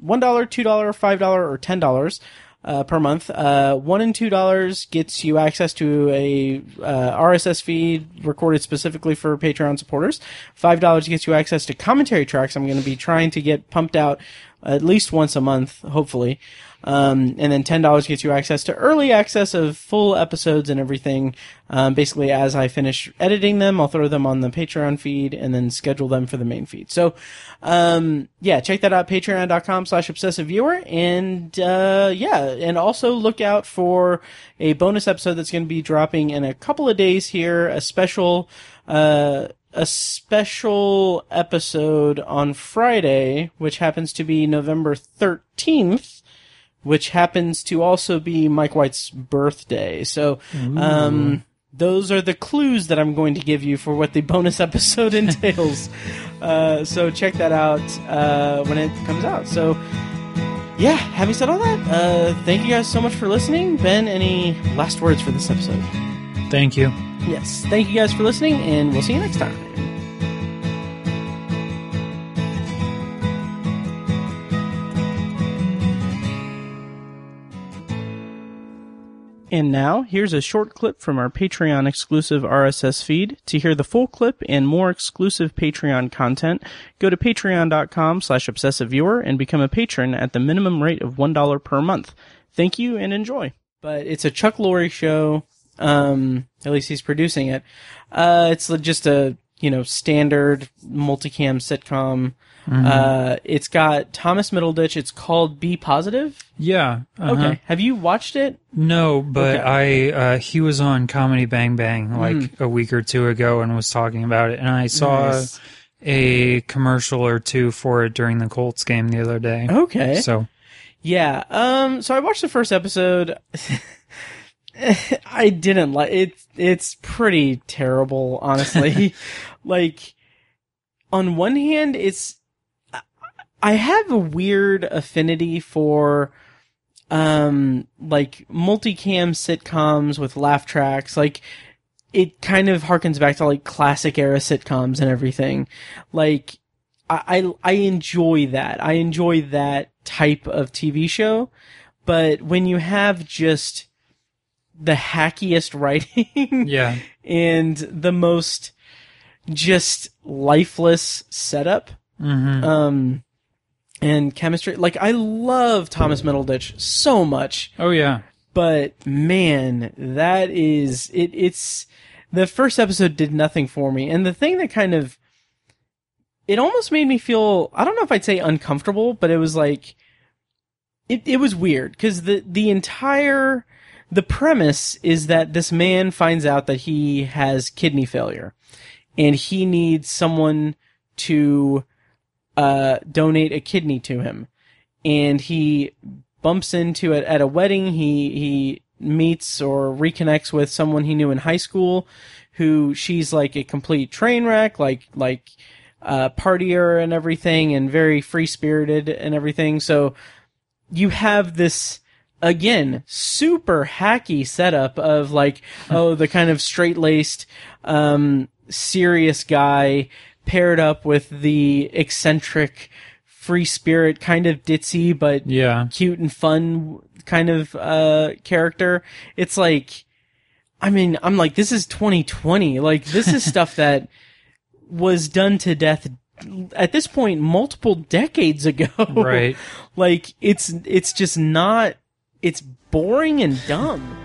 one dollar, two dollar, five dollar, or ten dollars uh, per month. Uh, one and two dollars gets you access to a uh, RSS feed recorded specifically for Patreon supporters. Five dollars gets you access to commentary tracks. I'm going to be trying to get pumped out at least once a month, hopefully. Um, and then ten dollars gets you access to early access of full episodes and everything. Um, basically, as I finish editing them, I'll throw them on the Patreon feed and then schedule them for the main feed. So, um, yeah, check that out, patreon.com slash obsessive viewer. And, uh, yeah, and also look out for a bonus episode that's going to be dropping in a couple of days here, a special, uh, a special episode on Friday, which happens to be November 13th, which happens to also be Mike White's birthday. So, um, those are the clues that I'm going to give you for what the bonus episode entails. uh, so check that out uh, when it comes out. So, yeah, having said all that, uh, thank you guys so much for listening. Ben, any last words for this episode? Thank you. Yes, thank you guys for listening, and we'll see you next time. And now, here's a short clip from our Patreon exclusive RSS feed. To hear the full clip and more exclusive Patreon content, go to patreon.com slash obsessiveviewer and become a patron at the minimum rate of $1 per month. Thank you and enjoy. But it's a Chuck Lorre show. Um, at least he's producing it. Uh, it's just a, you know, standard multicam sitcom. Mhm. Uh, it's got Thomas Middleditch. It's called B Positive. Yeah. uh-huh. Okay. Have you watched it? No, but Okay. I uh, he was on Comedy Bang Bang like Mm. a week or two ago and was talking about it, and I saw Nice. a commercial or two for it during the Colts game the other day. Okay. so Yeah. Um. So I watched the first episode. I didn't like it. It's pretty terrible, honestly. like, on one hand, it's I have a weird affinity for um like multicam sitcoms with laugh tracks like it kind of harkens back to like classic era sitcoms and everything like I, I I enjoy that. I enjoy that type of TV show, but when you have just the hackiest writing, Yeah. and the most just lifeless setup, Mhm. um, and chemistry, like I love Thomas Middleditch so much, oh yeah, but man, that is it. It's the first episode did nothing for me, and the thing that kind of it almost made me feel I don't know if I'd say uncomfortable, but it was like it it was weird because the the entire the premise is that this man finds out that he has kidney failure and he needs someone to uh, donate a kidney to him. And he bumps into it at a wedding. He he meets or reconnects with someone he knew in high school who she's like a complete train wreck like like uh, partier and everything and very free spirited and everything. So you have this again super hacky setup of like oh the kind of straight laced um serious guy paired up with the eccentric free spirit kind of ditzy but Yeah. cute and fun kind of uh character it's like i mean i'm like this is 2020 like this is stuff that was done to death at this point multiple decades ago Right. like it's it's just not it's boring and dumb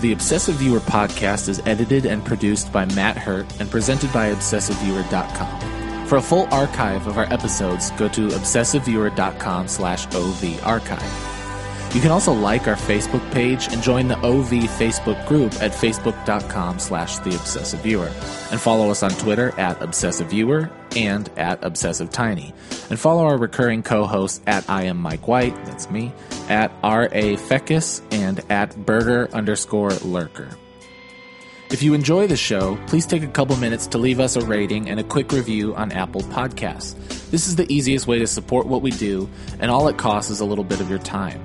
The Obsessive Viewer podcast is edited and produced by Matt Hurt and presented by ObsessiveViewer.com. For a full archive of our episodes, go to ObsessiveViewer.com slash OV archive. You can also like our Facebook page and join the OV Facebook group at facebook.com slash the obsessive viewer. And follow us on Twitter at obsessive viewer and at obsessive tiny. And follow our recurring co-hosts at I am Mike White, that's me, at R.A. Feckus and at burger underscore lurker. If you enjoy the show, please take a couple minutes to leave us a rating and a quick review on Apple Podcasts. This is the easiest way to support what we do, and all it costs is a little bit of your time.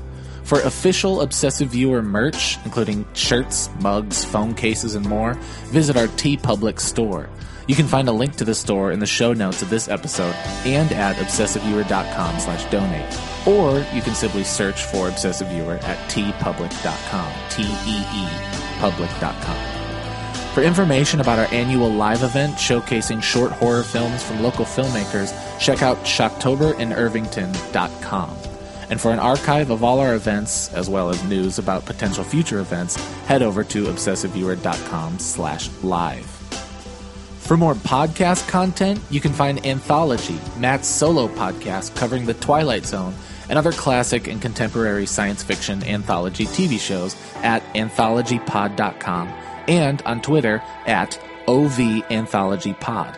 For official Obsessive Viewer merch, including shirts, mugs, phone cases, and more, visit our TeePublic store. You can find a link to the store in the show notes of this episode and at obsessiveviewer.com slash donate. Or you can simply search for Obsessive Viewer at teepublic.com. T-E-E public.com. For information about our annual live event showcasing short horror films from local filmmakers, check out shocktoberInIrvington.com. And for an archive of all our events, as well as news about potential future events, head over to obsessiveviewer.com slash live. For more podcast content, you can find Anthology, Matt's solo podcast covering the Twilight Zone and other classic and contemporary science fiction anthology TV shows at anthologypod.com and on Twitter at OVAnthologyPod.